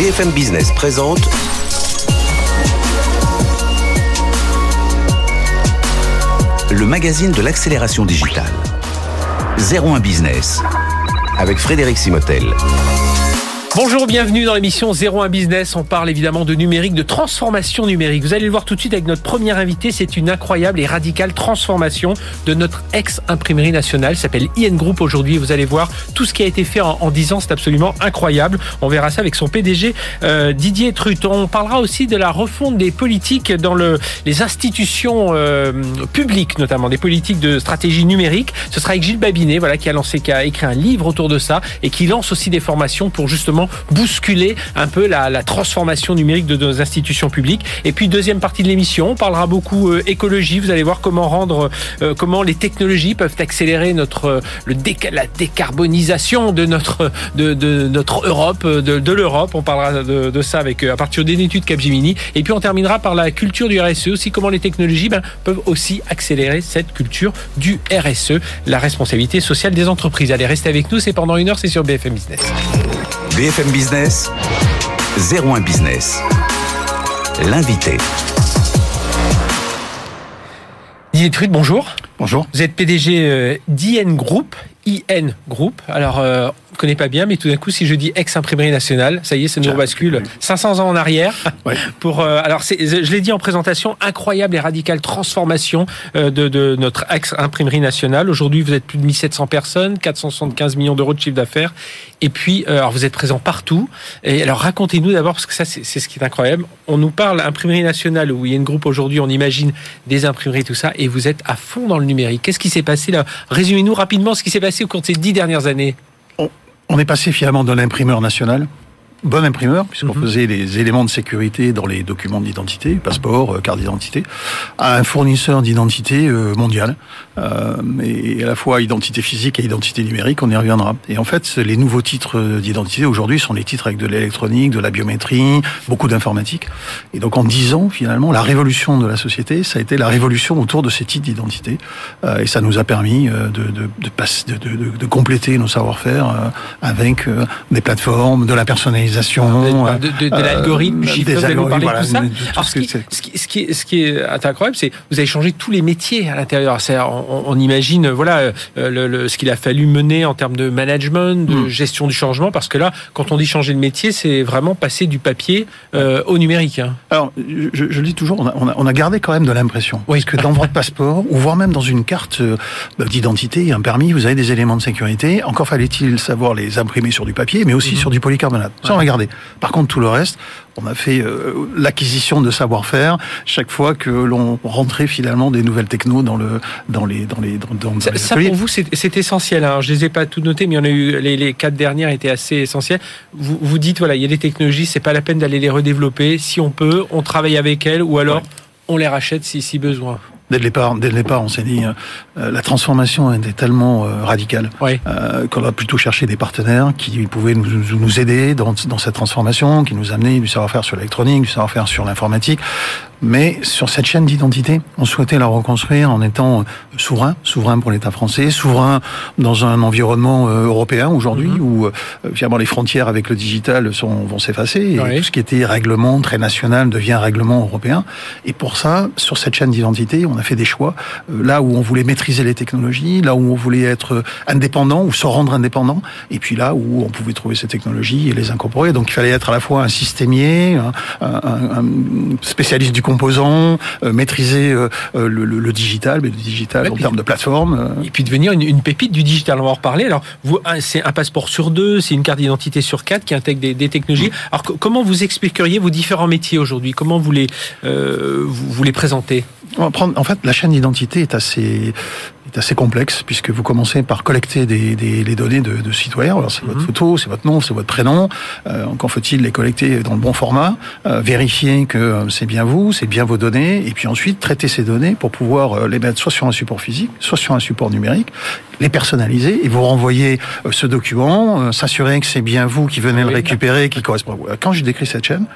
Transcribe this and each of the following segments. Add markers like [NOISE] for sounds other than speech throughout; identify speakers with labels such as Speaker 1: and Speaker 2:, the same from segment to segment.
Speaker 1: BFM Business présente le magazine de l'accélération digitale. 01 Business avec Frédéric Simotel.
Speaker 2: Bonjour, bienvenue dans l'émission 01 Business. On parle évidemment de numérique, de transformation numérique. Vous allez le voir tout de suite avec notre premier invité. C'est une incroyable et radicale transformation de notre ex-imprimerie nationale. s'appelle IN Group aujourd'hui. Vous allez voir tout ce qui a été fait en, en 10 ans. C'est absolument incroyable. On verra ça avec son PDG euh, Didier Truton. On parlera aussi de la refonte des politiques dans le, les institutions euh, publiques, notamment des politiques de stratégie numérique. Ce sera avec Gilles Babinet, voilà, qui a lancé, qui a écrit un livre autour de ça et qui lance aussi des formations pour justement bousculer un peu la, transformation numérique de nos institutions publiques. Et puis deuxième partie de l'émission, on parlera beaucoup euh, écologie. Vous allez voir comment rendre, euh, comment les technologies peuvent accélérer notre euh, le déca la décarbonisation de notre de, de notre Europe, de, de l'Europe. On parlera de, de, ça avec à partir d'une étude Capgemini. Et puis on terminera par la culture du RSE aussi comment les technologies ben, peuvent aussi accélérer cette culture du RSE, la responsabilité sociale des entreprises. Allez, restez avec nous. C'est pendant une heure, c'est sur BFM Business.
Speaker 1: BFM Business, 01 Business. L'invité.
Speaker 2: Didier Trude, bonjour.
Speaker 3: Bonjour.
Speaker 2: Vous êtes PDG euh, d'IN Group. IN Group. Alors, euh, on ne connaît pas bien, mais tout d'un coup, si je dis ex-imprimerie nationale, ça y est, ça nous bascule 500 ans en arrière. [LAUGHS]
Speaker 3: Ouais.
Speaker 2: Pour, euh, alors, je l'ai dit en présentation, incroyable et radicale transformation euh, de, de, notre ex-imprimerie nationale. Aujourd'hui, vous êtes plus de 1700 personnes, 475 millions d'euros de chiffre d'affaires. Et puis, euh, alors, vous êtes présent partout. Et alors, racontez-nous d'abord, parce que ça, c'est ce qui est incroyable. On nous parle imprimerie nationale où il y a une groupe aujourd'hui, on imagine des imprimeries, tout ça, et vous êtes à fond dans le numérique. Qu'est-ce qui s'est passé là? Résumez-nous rapidement ce qui s'est passé au cours de ces dix dernières années.
Speaker 3: On, on est passé finalement d'un imprimeur national bon imprimeur, puisqu'on
Speaker 2: Mhm.
Speaker 3: faisait les éléments de sécurité dans les documents d'identité, passeport, euh, carte d'identité, à un fournisseur d'identité euh, mondial, et à la fois identité physique et identité numérique, on y reviendra. Et en fait, les nouveaux titres d'identité aujourd'hui sont les titres avec de l'électronique, de la biométrie, beaucoup d'informatique. Et donc en dix ans, finalement, la révolution de la société, ça a été la révolution autour de ces titres d'identité, euh, et ça nous a permis euh, de, de, de, de, de, compléter nos savoir-faire euh, avec euh, des plateformes, de la personnalisation
Speaker 2: de, de, l'algorithme,
Speaker 3: euh,
Speaker 2: nous parler
Speaker 3: voilà,
Speaker 2: tout ça. Alors,
Speaker 3: ce
Speaker 2: qui,
Speaker 3: que
Speaker 2: ce, qui, ce, qui, ce qui est incroyable, c'est vous avez changé tous les métiers à l'intérieur. On, on, imagine, voilà, euh, le, le, ce qu'il a fallu mener en termes de management, de
Speaker 3: Hmm.
Speaker 2: mm. gestion du changement, parce que là, quand on dit changer de métier, c'est vraiment passer du papier euh, au numérique. Hein.
Speaker 3: Alors, je, je, le dis toujours, on a, on a, on a gardé quand même de l'impression.
Speaker 2: Oui.
Speaker 3: Parce que dans votre passeport, ou voire même dans une carte euh, d'identité, un permis, vous avez des éléments de sécurité. Encore fallait-il savoir les imprimer sur du papier, mais aussi mmh. sur du polycarbonate. Ça,
Speaker 2: Ouais.
Speaker 3: on a gardé. Par contre, tout le reste, on a fait euh, l'acquisition de savoir-faire chaque fois que l'on rentrait finalement des nouvelles technos dans le dans les dans les dans, dans
Speaker 2: ça,
Speaker 3: les
Speaker 2: ça pour vous c'est essentiel. Hein. Je les ai pas tout noté, mais il y en a eu les, les quatre dernières étaient assez essentielles. Vous, vous dites voilà, il y a des technologies, c'est pas la peine d'aller les redévelopper. Si on peut, on travaille avec elles, ou alors ouais. on les rachète si, si besoin.
Speaker 3: Dès le départ, dès le départ, on s'est dit euh, la transformation était tellement euh, radicale
Speaker 2: oui.
Speaker 3: euh, qu'on a plutôt cherché des partenaires qui pouvaient nous, nous aider dans, dans, cette transformation, qui nous amenaient du savoir-faire sur l'électronique, du savoir-faire sur l'informatique. Mais sur cette chaîne d'identité, on souhaitait la reconstruire en étant souverain, souverain pour l'État français, souverain dans un environnement euh, européen aujourd'hui
Speaker 2: Mhm.
Speaker 3: où euh, finalement les frontières avec le digital sont, vont s'effacer et
Speaker 2: oui.
Speaker 3: tout ce qui était règlement très national devient règlement européen. Et pour ça, sur cette chaîne d'identité, on a fait des choix euh, là où on voulait maîtriser les technologies, là où on voulait être indépendant ou se rendre indépendant, et puis là où on pouvait trouver ces technologies et les incorporer. Donc il fallait être à la fois un systémier, un, un, un spécialiste du composant, euh, maîtriser euh, le, le, le, digital, mais le digital
Speaker 2: ouais,
Speaker 3: en termes de plateforme.
Speaker 2: Et puis devenir une, une, pépite du digital, on va en reparler. Alors, c'est un passeport sur deux, c'est une carte d'identité sur quatre qui intègre des, des technologies. Mmh. Alors, comment vous expliqueriez vos différents métiers aujourd'hui? Comment vous les, euh, vous, vous les présentez?
Speaker 3: En fait, la chaîne d'identité est assez est assez complexe puisque vous commencez par collecter des, des les données de, de citoyens. Alors c'est votre photo, c'est votre nom, c'est votre prénom. Euh, encore faut-il les collecter dans le bon format, euh, vérifier que c'est bien vous, c'est bien vos données, et puis ensuite traiter ces données pour pouvoir euh, les mettre soit sur un support physique, soit sur un support numérique, les personnaliser et vous renvoyer euh, ce document, euh, s'assurer que c'est bien vous qui venez oui, le récupérer, qui correspond. Quand je décris cette chaîne,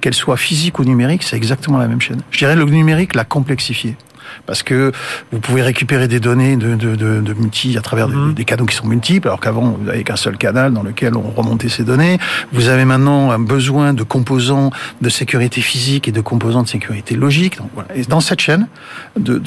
Speaker 3: qu'elle soit physique ou numérique, c'est exactement la même chaîne. Je dirais le numérique l'a complexifié. Parce que vous pouvez récupérer des données de, de, de, de multi à travers
Speaker 2: Mhm.
Speaker 3: des, des canaux qui sont multiples, alors qu'avant vous n'avez qu'un seul canal dans lequel on remontait ces données. Vous avez maintenant un besoin de composants de sécurité physique et de composants de sécurité logique. Donc, voilà. Et dans cette chaîne, de,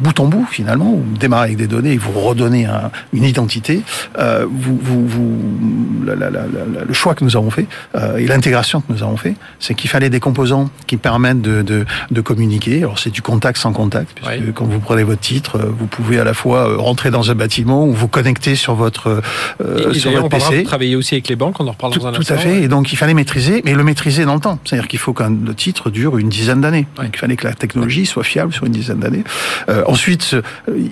Speaker 3: bout en bout finalement, vous démarrez avec des données et vous redonnez un- une identité. Euh, vous, vous, vous, la- la- la- la- le choix que nous avons fait euh, et l'intégration que nous avons fait, c'est qu'il fallait des composants qui permettent de, de, de communiquer. Alors c'est du contact sans contact, puisque
Speaker 2: Ouais.
Speaker 3: quand vous prenez votre titre, euh, vous pouvez à la fois euh, rentrer dans un bâtiment ou vous connecter sur votre euh,
Speaker 2: Et, et
Speaker 3: sur votre PC.
Speaker 2: vous travaillez aussi avec les banques, on en reparle
Speaker 3: Tout,
Speaker 2: dans un
Speaker 3: tout
Speaker 2: instant.
Speaker 3: à fait. Et donc, il fallait maîtriser, mais le maîtriser dans le temps. C'est-à-dire qu'il faut qu'un titre dure une dizaine d'années.
Speaker 2: Ouais.
Speaker 3: Il fallait que la technologie soit fiable sur une dizaine d'années. Euh, ensuite, euh,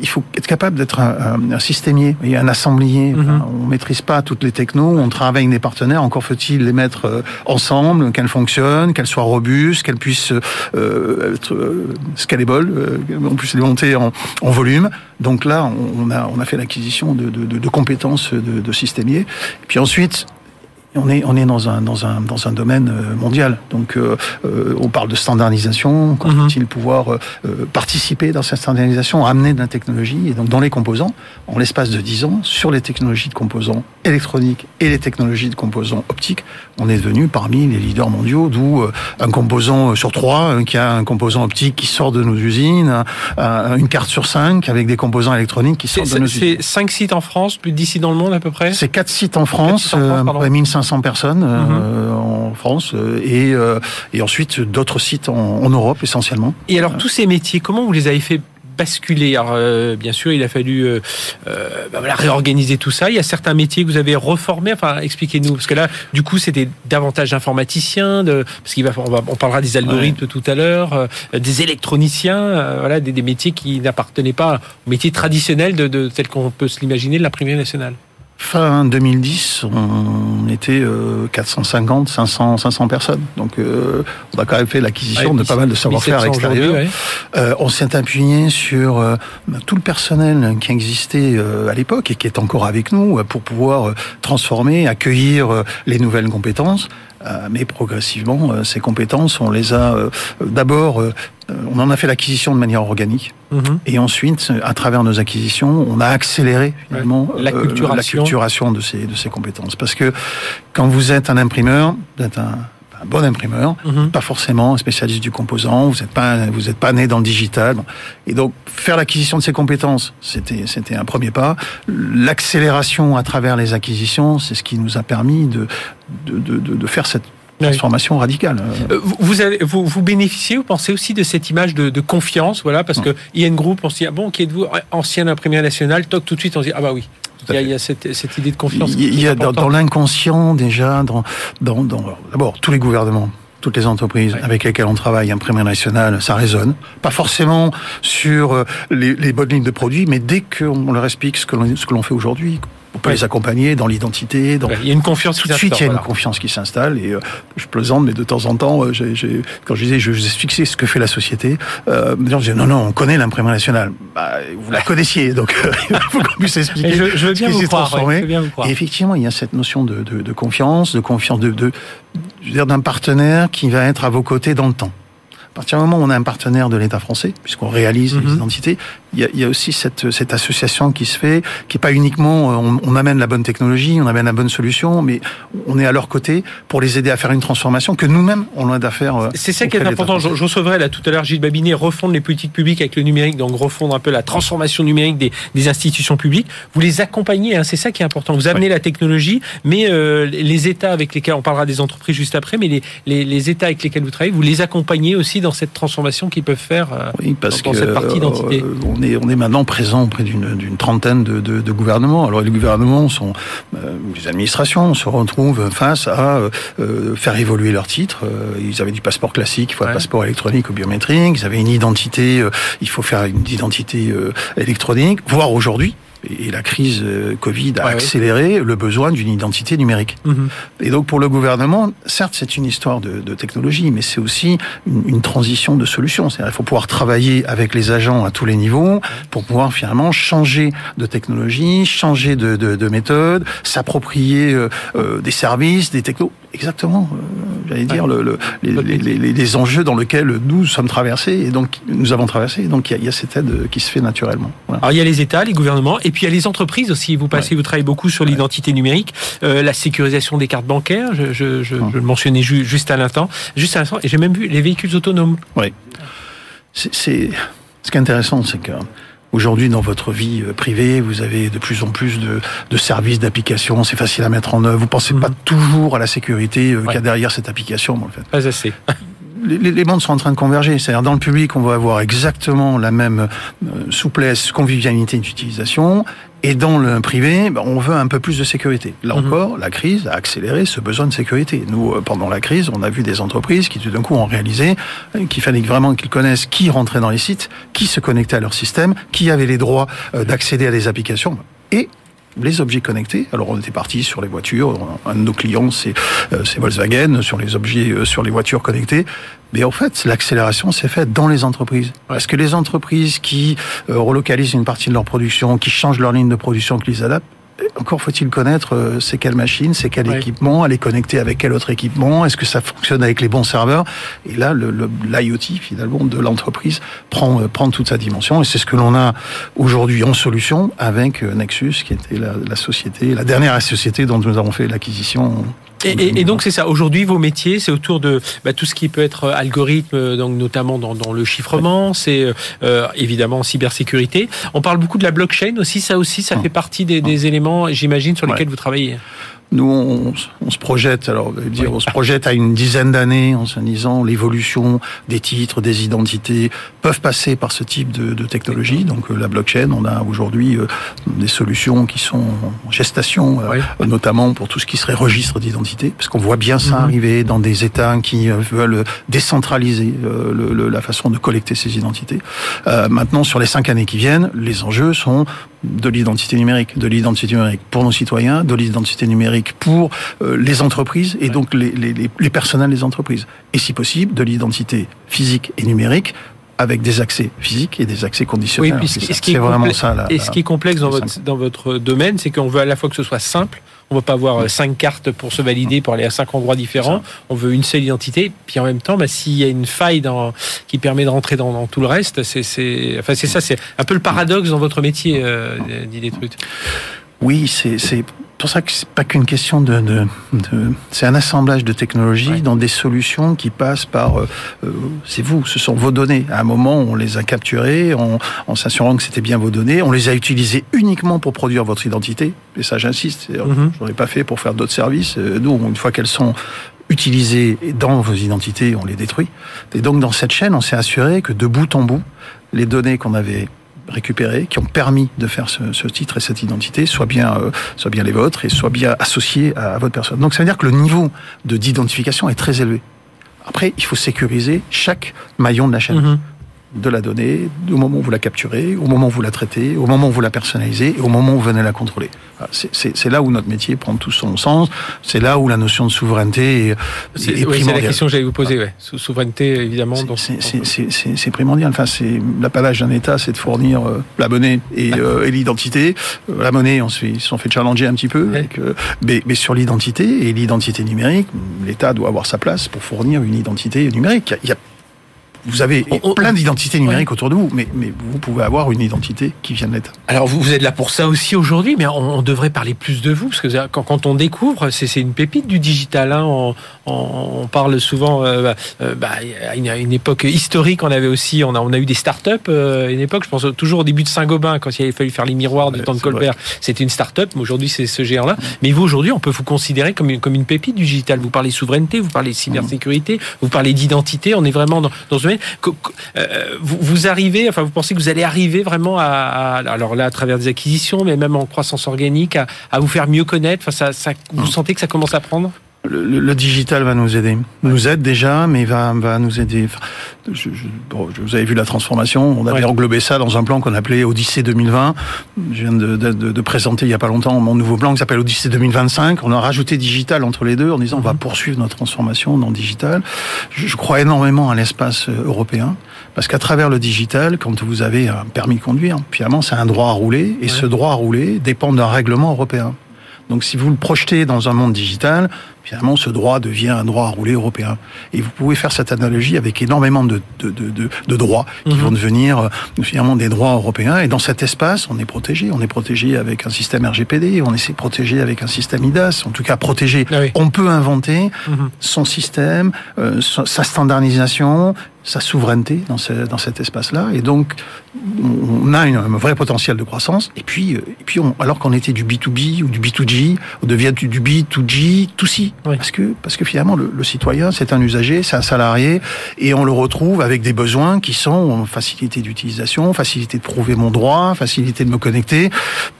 Speaker 3: il faut être capable d'être un, un, un systémier un assemblier.
Speaker 2: Mhm.
Speaker 3: Enfin, On maîtrise pas toutes les technos. On travaille avec des partenaires. Encore faut-il les mettre euh, ensemble, qu'elles fonctionnent, qu'elles soient robustes, qu'elles puissent euh, être euh, euh, on puisse les monter en, en volume. Donc là, on a, fait l'acquisition de, compétences de, de systémiers. Puis ensuite, on est, on est dans, un, dans, un, dans un domaine euh, mondial. Donc, euh, euh, on parle de standardisation. Encore
Speaker 2: Mhm.
Speaker 3: faut-il pouvoir euh, euh, participer dans cette standardisation, amener de la technologie. Et donc, dans les composants, en l'espace de 10 ans, sur les technologies de composants électroniques et les technologies de composants optiques, on est devenu parmi les leaders mondiaux, d'où euh, un composant sur trois qui a un composant optique qui sort de nos usines, un- un- une carte sur cinq avec des composants électroniques qui sortent de nos usines.
Speaker 2: c'est cinq sites en France, plus de 10 sites dans le monde à peu près?
Speaker 3: C'est quatre sites en France,
Speaker 2: sites en France,
Speaker 3: euh, peu
Speaker 2: pardon.
Speaker 3: près 1500 personnes euh, en France, euh, et, euh, et ensuite d'autres sites en, en Europe essentiellement.
Speaker 2: Et alors, tous ces métiers, comment vous les avez fait basculer? Alors, bien sûr, il a fallu bah voilà, réorganiser tout ça. Il y a certains métiers que vous avez reformés. Enfin, expliquez-nous, parce que là, du coup, c'était davantage informaticien, de, parce qu'il va, on, va, on parlera des algorithmes tout à l'heure, des électroniciens, voilà, des, des métiers qui n'appartenaient pas aux métiers traditionnels de, de tel qu'on peut se l'imaginer de l'imprimerie nationale.
Speaker 3: Fin 2010, on était euh, 450, 500, 500 personnes. Donc euh, on a quand même fait l'acquisition
Speaker 2: Ouais,
Speaker 3: de pas mal de savoir-faire à
Speaker 2: 1700
Speaker 3: l'extérieur.
Speaker 2: aujourd'hui, ouais.
Speaker 3: Euh, on s'est appuyé sur euh, tout le personnel qui existait à l'époque et qui est encore avec nous pour pouvoir transformer, accueillir les nouvelles compétences. Euh, mais progressivement, euh, ces compétences, on les a euh, d'abord, euh, on en a fait l'acquisition de manière organique.
Speaker 2: Mhm.
Speaker 3: Et ensuite, à travers nos acquisitions, on a accéléré finalement
Speaker 2: Ouais.
Speaker 3: Euh, l'acculturation de ces, de ces compétences. Parce que quand vous êtes un imprimeur, vous êtes un, un bon imprimeur,
Speaker 2: Mhm.
Speaker 3: pas forcément un spécialiste du composant, vous n'êtes pas, vous êtes pas né dans le digital. Et donc, faire l'acquisition de ces compétences, c'était, c'était un premier pas. L'accélération à travers les acquisitions, c'est ce qui nous a permis de, de, de, faire cette. Transformation radicale.
Speaker 2: Euh, Vous, vous, avez- vous, vous bénéficiez, vous pensez aussi de cette image de, de confiance, voilà, parce que IN Group, on se dit, ah bon, qui êtes-vous Ancien imprimeur national, toc, tout de suite, on se dit, ah bah oui. Il y a,
Speaker 3: fait.
Speaker 2: il y a cette, cette idée de confiance.
Speaker 3: Il y a, dans, l'inconscient déjà, dans, dans, d'abord tous les gouvernements, toutes les entreprises avec lesquelles on travaille, imprimerie nationale, ça résonne. Pas forcément sur euh, les, les bonnes lignes de produits, mais dès qu'on leur explique ce que l'on, ce que l'on fait aujourd'hui, on peut les accompagner dans l'identité, dans
Speaker 2: il y a une confiance
Speaker 3: tout
Speaker 2: qui
Speaker 3: de suite, il y a une
Speaker 2: voilà.
Speaker 3: confiance qui s'installe et euh, je plaisante, mais de temps en temps, euh, quand je disais, je vous expliquais ce que fait la société, euh, les gens disaient non, non, on connaît l'imprimerie nationale. Bah, vous la connaissiez, donc euh, [LAUGHS] il faut qu'on puisse expliquer.
Speaker 2: Je, je veux bien vous croire. ouais,
Speaker 3: transformé.
Speaker 2: je veux bien vous croire.
Speaker 3: Et effectivement, il y a cette notion de, de, de confiance, de confiance de, de je veux dire, d'un partenaire qui va être à vos côtés dans le temps. À partir du moment où on a un partenaire de l'État français, puisqu'on réalise
Speaker 2: Mhm.
Speaker 3: les identités, il y, a, y a aussi cette, cette association qui se fait, qui est pas uniquement euh, on, on amène la bonne technologie, on amène la bonne solution, mais on est à leur côté pour les aider à faire une transformation que nous-mêmes on aide à faire. euh,
Speaker 2: C'est ça qui est important. Je,
Speaker 3: français.
Speaker 2: je recevrai là tout à l'heure Gilles Babinet refondre les politiques publiques avec le numérique, donc refondre un peu la transformation numérique des, des institutions publiques. Vous les accompagnez, hein, c'est ça qui est important. Vous amenez la technologie, mais euh, les États avec lesquels on parlera des entreprises juste après, mais les, les, les États avec lesquels vous travaillez, vous les accompagnez aussi dans cette transformation qu'ils peuvent faire. euh,
Speaker 3: Oui, parce
Speaker 2: dans
Speaker 3: que
Speaker 2: cette partie d'identité.
Speaker 3: euh, est on est maintenant présent auprès d'une trentaine de, de, de gouvernements. Alors les gouvernements sont euh, les administrations se retrouvent face à euh, euh, faire évoluer leur titre. Euh, ils avaient du passeport classique, il faut
Speaker 2: Ouais.
Speaker 3: un passeport électronique ou biométrique. Ils avaient une identité, euh, il faut faire une identité euh, électronique. Voire aujourd'hui. Et la crise euh, Covid a accéléré le besoin d'une identité numérique. Mhm. Et donc pour le gouvernement, certes, c'est une histoire de, de technologie, mais c'est aussi une, une, transition de solutions. C'est-à-dire il faut pouvoir travailler avec les agents à tous les niveaux pour pouvoir finalement changer de technologie, changer de, de, de méthode, s'approprier euh, euh des services, des technos. Exactement, euh, j'allais dire, le, le, les, les, les, enjeux dans lesquels nous sommes traversés et donc nous avons traversé. donc il y, a, il y a cette aide qui se fait naturellement.
Speaker 2: Voilà. Alors il y a les États, les gouvernements, et puis il y a les entreprises aussi. Vous passez, ouais. vous travaillez beaucoup sur l'identité numérique, euh, la sécurisation des cartes bancaires. Je, je, je, je le mentionnais ju juste à l'instant, juste à l'instant, et j'ai même vu les véhicules autonomes.
Speaker 3: Oui. C'est ce qui est intéressant, c'est que Aujourd'hui, dans votre vie euh, privée, vous avez de plus en plus de, de services, d'applications. C'est facile à mettre en œuvre. Vous pensez mmh. pas toujours à la sécurité euh, ouais. qu'il y a derrière cette application, en fait.
Speaker 2: Pas assez. [LAUGHS]
Speaker 3: les, les, mondes sont en train de converger. C'est-à-dire dans le public, on va avoir exactement la même euh, souplesse, convivialité d'utilisation. Et dans le privé, ben, on veut un peu plus de sécurité. Là mmh. encore, la crise a accéléré ce besoin de sécurité. Nous, euh, pendant la crise, on a vu des entreprises qui tout d'un coup ont réalisé euh, qu'il fallait vraiment qu'ils connaissent qui rentrait dans les sites, qui se connectait à leur système, qui avait les droits d'accéder à des applications. Et les objets connectés. Alors on était parti sur les voitures. Un de nos clients c'est euh, Volkswagen sur les objets euh, sur les voitures connectées. Mais en fait, l'accélération s'est faite dans les entreprises. Parce que les entreprises qui euh, relocalisent une partie de leur production, qui changent leur ligne de production, qui les adaptent, encore faut-il connaître euh, c'est quelle machine, c'est quel équipement, elle est connectée avec quel autre équipement, est-ce que ça fonctionne avec les bons serveurs? Et là, l'IoT finalement de l'entreprise prend euh, prend toute sa dimension. Et c'est ce que l'on a aujourd'hui en solution avec euh, Nexus, qui était la, la société, la dernière société dont nous avons fait l'acquisition
Speaker 2: et, et, et, donc c'est ça. Aujourd'hui, vos métiers, c'est autour de bah, tout ce qui peut être algorithme, donc notamment dans, dans le chiffrement. C'est euh, évidemment cybersécurité. On parle beaucoup de la blockchain aussi. Ça aussi, ça fait partie des, des éléments, j'imagine, sur lesquels ouais. vous travaillez.
Speaker 3: Nous, on, on, se projette, alors dire, on se projette à une dizaine d'années en se disant l'évolution des titres, des identités peuvent passer par ce type de, de technologie. Donc euh, la blockchain, on a aujourd'hui euh, des solutions qui sont en gestation, euh, oui. notamment pour tout ce qui serait registre d'identité, parce qu'on voit bien ça mm -hmm. arriver dans des États qui euh, veulent décentraliser euh, le, le, la façon de collecter ces identités. maintenant, sur les cinq années qui viennent, les enjeux sont de l'identité numérique, de l'identité numérique pour nos citoyens, de l'identité numérique pour euh, les entreprises et ouais. donc les, les, les personnels des entreprises. Et si possible, de l'identité physique et numérique avec des accès physiques et des accès conditionnels.
Speaker 2: Oui, c'est vraiment ça. La, et ce qui est complexe dans votre, dans votre domaine, c'est qu'on veut à la fois que ce soit simple, on ne veut pas avoir oui. cinq cartes pour se valider, pour aller à cinq endroits différents. On veut une seule identité. Puis en même temps, bah, s'il y a une faille dans, qui permet de rentrer dans, dans tout le reste, c'est enfin, ça, c'est un peu le paradoxe dans votre métier, euh, trucs.
Speaker 3: Oui, c'est pour ça que c'est pas qu'une question de, de, de c'est un assemblage de technologies ouais. dans des solutions qui passent par euh, euh, c'est vous, ce sont vos données. À un moment, on les a capturées en, en s'assurant que c'était bien vos données. On les a utilisées uniquement pour produire votre identité. Et ça, j'insiste. Mm -hmm. Je l'aurais pas fait pour faire d'autres services. Euh, nous, une fois qu'elles sont utilisées dans vos identités, on les détruit. Et donc, dans cette chaîne, on s'est assuré que de bout en bout, les données qu'on avait récupérés, qui ont permis de faire ce, ce titre et cette identité, soient bien, euh, bien les vôtres et soient bien associés à, à, votre personne. Donc ça veut dire que le niveau d'identification est très élevé. Après, il faut sécuriser chaque maillon de la chaîne. -hmm de la donnée au moment où vous la capturez, au moment où vous la traitez, au moment où vous la personnalisez et au moment où vous venez la contrôler. C'est là où notre métier prend tout son sens. C'est là où la notion de souveraineté est, est,
Speaker 2: est oui, primordiale. C'est la question que j'allais vous poser. Ouais. Souveraineté, évidemment.
Speaker 3: C'est primordial. Enfin, c'est l'apanage d'un État, c'est de fournir euh, la monnaie et, euh, et l'identité. Euh, la monnaie, on se sont fait challenger un petit peu, ouais. avec, euh, mais, mais, sur l'identité et l'identité numérique, l'État doit avoir sa place pour fournir une identité numérique. Il y a vous avez on, on, plein d'identités numériques ouais. autour de vous, mais, mais, vous pouvez avoir une identité qui vient de l'État.
Speaker 2: Alors vous, vous, êtes là pour ça aussi aujourd'hui, mais on, on, devrait parler plus de vous, parce que quand, quand on découvre, c'est une pépite du digital. Hein, on, parle souvent, euh, bah, euh, bah, à, une, à, une, époque historique, on avait aussi, on a, on a eu des start-up, euh, une époque, je pense toujours au début de Saint-Gobain, quand il avait fallu faire les miroirs du ouais, temps de Colbert, c'était une start-up, mais aujourd'hui c'est ce géant-là. Mais vous aujourd'hui, on peut vous considérer comme une, comme une pépite du digital. Vous parlez souveraineté, vous parlez cybersécurité, vous parlez d'identité, on est vraiment dans, dans ce domaine. Euh, vous, arrivez, enfin, vous pensez que vous allez arriver vraiment à, à, alors là, à travers des acquisitions, mais même en croissance organique, à, à vous faire mieux connaître. Enfin, ça, ça, vous sentez que ça commence à prendre?
Speaker 3: Le, le, digital va nous aider. Nous aide déjà, mais va, va nous aider. Je, je, bon, vous avez vu la transformation. On avait ouais. englobé ça dans un plan qu'on appelait Odyssée 2020. Je viens de, de, de, présenter il y a pas longtemps mon nouveau plan qui s'appelle Odyssée 2025. On a rajouté digital entre les deux en disant on va mhm. poursuivre notre transformation dans le digital. Je, je crois énormément à l'espace euh, européen parce qu'à travers le digital, quand vous avez un permis de conduire, finalement c'est un droit à rouler et ouais. ce droit à rouler dépend d'un règlement européen. Donc si vous le projetez dans un monde digital, finalement ce droit devient un droit à rouler européen. Et vous pouvez faire cette analogie avec énormément de, de, de, de droits qui mmh. vont devenir finalement des droits européens. Et dans cet espace, on est protégé. On est protégé avec un système RGPD, on est protégé avec un système IDAS, en tout cas protégé. Ah oui. On peut inventer mmh. son système, euh, sa standardisation, sa souveraineté dans, ce, dans cet espace-là. Et donc, on a une, un vrai potentiel de croissance. Et puis, et puis on, alors qu'on était du B2B ou du B2G, on devient du, du B2G, tout si. Parce, que, parce que finalement, le, le citoyen, c'est un usager, c'est un salarié, et on le retrouve avec des besoins qui sont facilité d'utilisation, facilité de prouver mon droit, facilité de me connecter.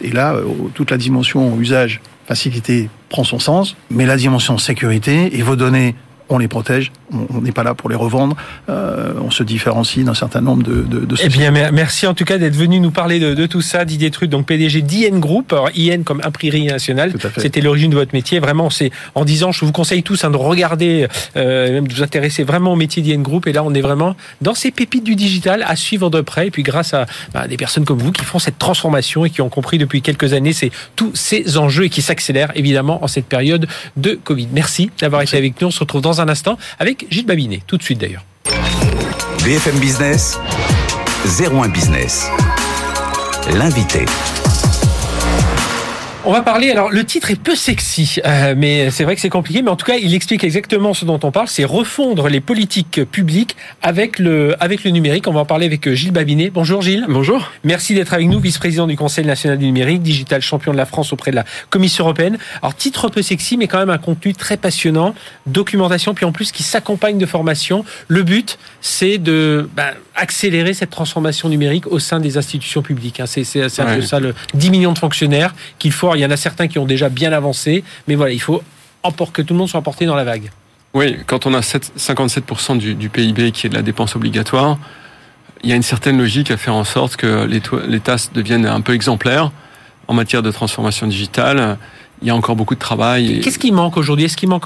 Speaker 3: Et là, toute la dimension usage, facilité prend son sens, mais la dimension sécurité et vos données on les protège, on n'est pas là pour les revendre, euh, on se différencie d'un certain nombre de, de, de
Speaker 2: Eh bien, merci en tout cas d'être venu nous parler de, de tout ça, Didier Truc, donc PDG d'IN Group, alors IN comme imprimerie nationale, c'était l'origine de votre métier, vraiment, c'est en disant, je vous conseille tous hein, de regarder, euh, même de vous intéresser vraiment au métier d'IN Group, et là on est vraiment dans ces pépites du digital à suivre de près, et puis grâce à bah, des personnes comme vous qui font cette transformation et qui ont compris depuis quelques années c'est tous ces enjeux et qui s'accélèrent évidemment en cette période de Covid. Merci d'avoir été avec nous, on se retrouve dans un instant avec Gilles Babinet, tout de suite d'ailleurs.
Speaker 1: BFM Business, 01 Business, l'invité.
Speaker 2: On va parler, alors le titre est peu sexy, euh, mais c'est vrai que c'est compliqué, mais en tout cas il explique exactement ce dont on parle, c'est refondre les politiques publiques avec le, avec le numérique. On va en parler avec Gilles Babinet. Bonjour Gilles.
Speaker 4: Bonjour.
Speaker 2: Merci d'être avec nous, vice-président du Conseil national du numérique, digital champion de la France auprès de la Commission européenne. Alors titre peu sexy, mais quand même un contenu très passionnant, documentation, puis en plus qui s'accompagne de formation. Le but, c'est de ben, accélérer cette transformation numérique au sein des institutions publiques. Hein. C'est un ouais. peu ça, le 10 millions de fonctionnaires qu'il faut il y en a certains qui ont déjà bien avancé, mais voilà, il faut que tout le monde soit emporté dans la vague.
Speaker 4: Oui, quand on a 7, 57% du, du, PIB qui est de la dépense obligatoire, il y a une certaine logique à faire en sorte que l'État devienne un peu exemplaire en matière de transformation digitale il y a encore beaucoup de travail.
Speaker 2: Qu'est-ce qui manque aujourd'hui? Est-ce qu'il manque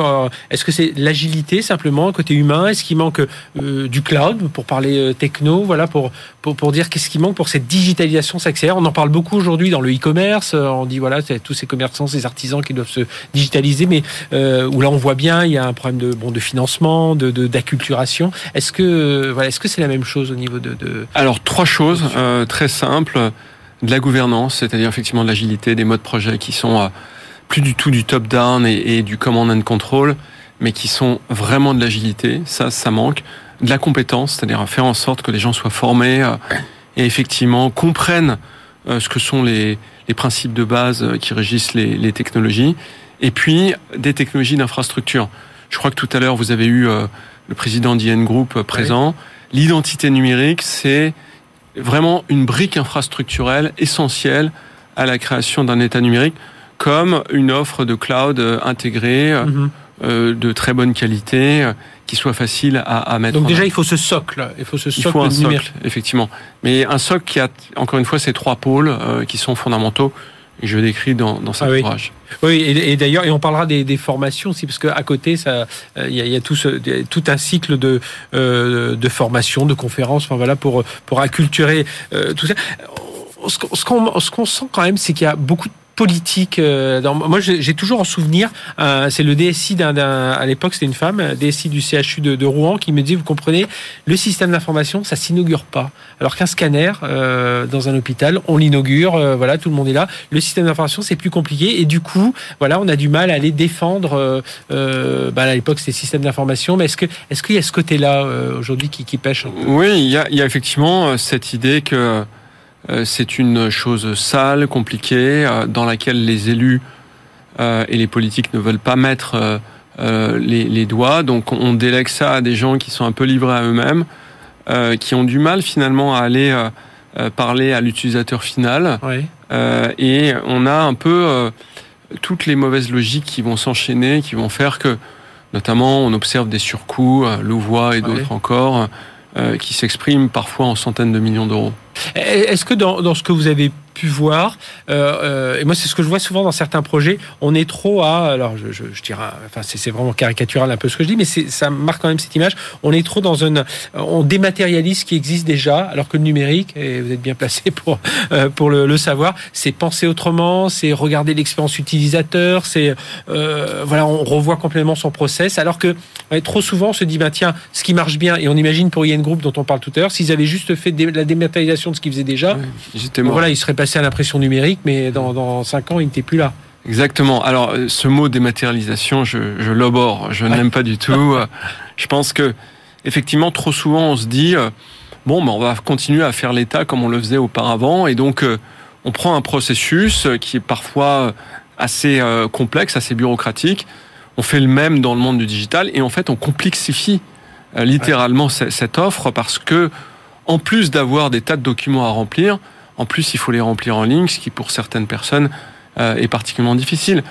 Speaker 2: Est-ce que c'est l'agilité simplement côté humain? Est-ce qu'il manque euh, du cloud pour parler euh, techno? Voilà pour pour, pour dire qu'est-ce qui manque pour cette digitalisation s'accélère. On en parle beaucoup aujourd'hui dans le e-commerce. On dit voilà, tous ces commerçants, ces artisans qui doivent se digitaliser, mais euh, où là on voit bien il y a un problème de bon de financement, de d'acculturation. Est-ce que voilà, est-ce que c'est la même chose au niveau de, de...
Speaker 4: Alors trois choses euh, très simples de la gouvernance, c'est-à-dire effectivement de l'agilité, des modes projet qui sont euh, plus du tout du top-down et, et, du command and control, mais qui sont vraiment de l'agilité. Ça, ça manque. De la compétence, c'est-à-dire faire en sorte que les gens soient formés euh, et effectivement comprennent euh, ce que sont les, les, principes de base euh, qui régissent les, les technologies. Et puis, des technologies d'infrastructure. Je crois que tout à l'heure, vous avez eu le président d'IN Group présent. Oui. L'identité numérique, c'est vraiment une brique infrastructurelle essentielle à la création d'un État numérique comme une offre de cloud intégrée mmh. euh, de très bonne qualité euh, qui soit facile à, à mettre.
Speaker 2: Donc déjà, il faut ce socle. Il faut ce socle.
Speaker 4: Il faut un socle, effectivement. Mais un socle qui a, encore une fois, ces trois pôles euh, qui sont fondamentaux. Et je décris dans, dans cet
Speaker 2: ah oui.
Speaker 4: ouvrage.
Speaker 2: Oui, et, et d'ailleurs, et on parlera des, des, formations aussi, parce qu'à côté, ça, il euh, y, a, y a tout, ce, tout un cycle de, euh, de formation, de conférences, enfin voilà, pour pour acculturer euh, tout ça. Ce qu'on ce qu'on sent quand même, c'est qu'il y a beaucoup de politique. Euh, dans, moi, j'ai toujours en souvenir, euh, c'est le DSI d'un, à l'époque, c'était une femme, DSI du CHU de, Rouen, qui me dit, vous comprenez, le système d'information, ça s'inaugure pas. Alors qu'un scanner euh, dans un hôpital, on l'inaugure, euh, voilà, tout le monde est là. Le système d'information, c'est plus compliqué, et du coup, voilà, on a du mal à aller défendre. Euh, bah, à l'époque, c'était système d'information, mais est-ce que, est-ce qu'il y a ce côté-là aujourd'hui qui, qui pêche
Speaker 4: Oui, il y a, il y a effectivement cette idée que euh, c'est une chose sale, compliquée, euh, dans laquelle les élus euh, et les politiques ne veulent pas mettre les, les, doigts. Donc on délègue ça à des gens qui sont un peu livrés à eux-mêmes, qui ont du mal finalement à aller parler à l'utilisateur final.
Speaker 2: Oui.
Speaker 4: et on a un peu toutes les mauvaises logiques qui vont s'enchaîner, qui vont faire que, notamment, on observe des surcoûts, Louvois et d'autres encore, qui s'expriment parfois en centaines de millions d'euros.
Speaker 2: Est-ce que dans, dans, ce que vous avez pu voir. Euh, euh, et moi, c'est ce que je vois souvent dans certains projets. On est trop à, alors je, je, je dirais, enfin c'est vraiment caricatural un peu ce que je dis, mais ça marque quand même cette image. On est trop dans une, on dématérialise ce qui existe déjà, alors que le numérique, et vous êtes bien placé pour euh, pour le, le, savoir, c'est penser autrement, c'est regarder l'expérience utilisateur, c'est euh, voilà, on revoit complètement son process, alors que trop souvent on se dit, ben tiens, ce qui marche bien, et on imagine pour Yen Group dont on parle tout à l'heure, s'ils avaient juste fait la dématérialisation de ce qu'ils faisaient déjà,
Speaker 4: oui,
Speaker 2: voilà, ils seraient passés à l'impression numérique, mais dans, dans 5 ans, il n'était plus là.
Speaker 4: Exactement. Alors, euh, ce mot dématérialisation, je, je l'aborde, je n'aime pas du tout. [LAUGHS] je pense que, effectivement, trop souvent, on se dit, euh, bon, ben, on va continuer à faire l'État comme on le faisait auparavant, et donc, euh, on prend un processus qui est parfois assez complexe, assez bureaucratique. On fait le même dans le monde du digital, et en fait, on complexifie littéralement cette offre parce que, en plus d'avoir des tas de documents à remplir, en plus, il faut les remplir en ligne, ce qui pour certaines personnes euh, est particulièrement difficile.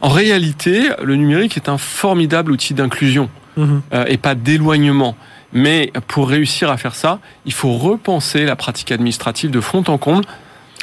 Speaker 4: En réalité, le numérique est un formidable outil d'inclusion mhm. euh, et pas d'éloignement. Mais pour réussir à faire ça, il faut repenser la pratique administrative de fond en comble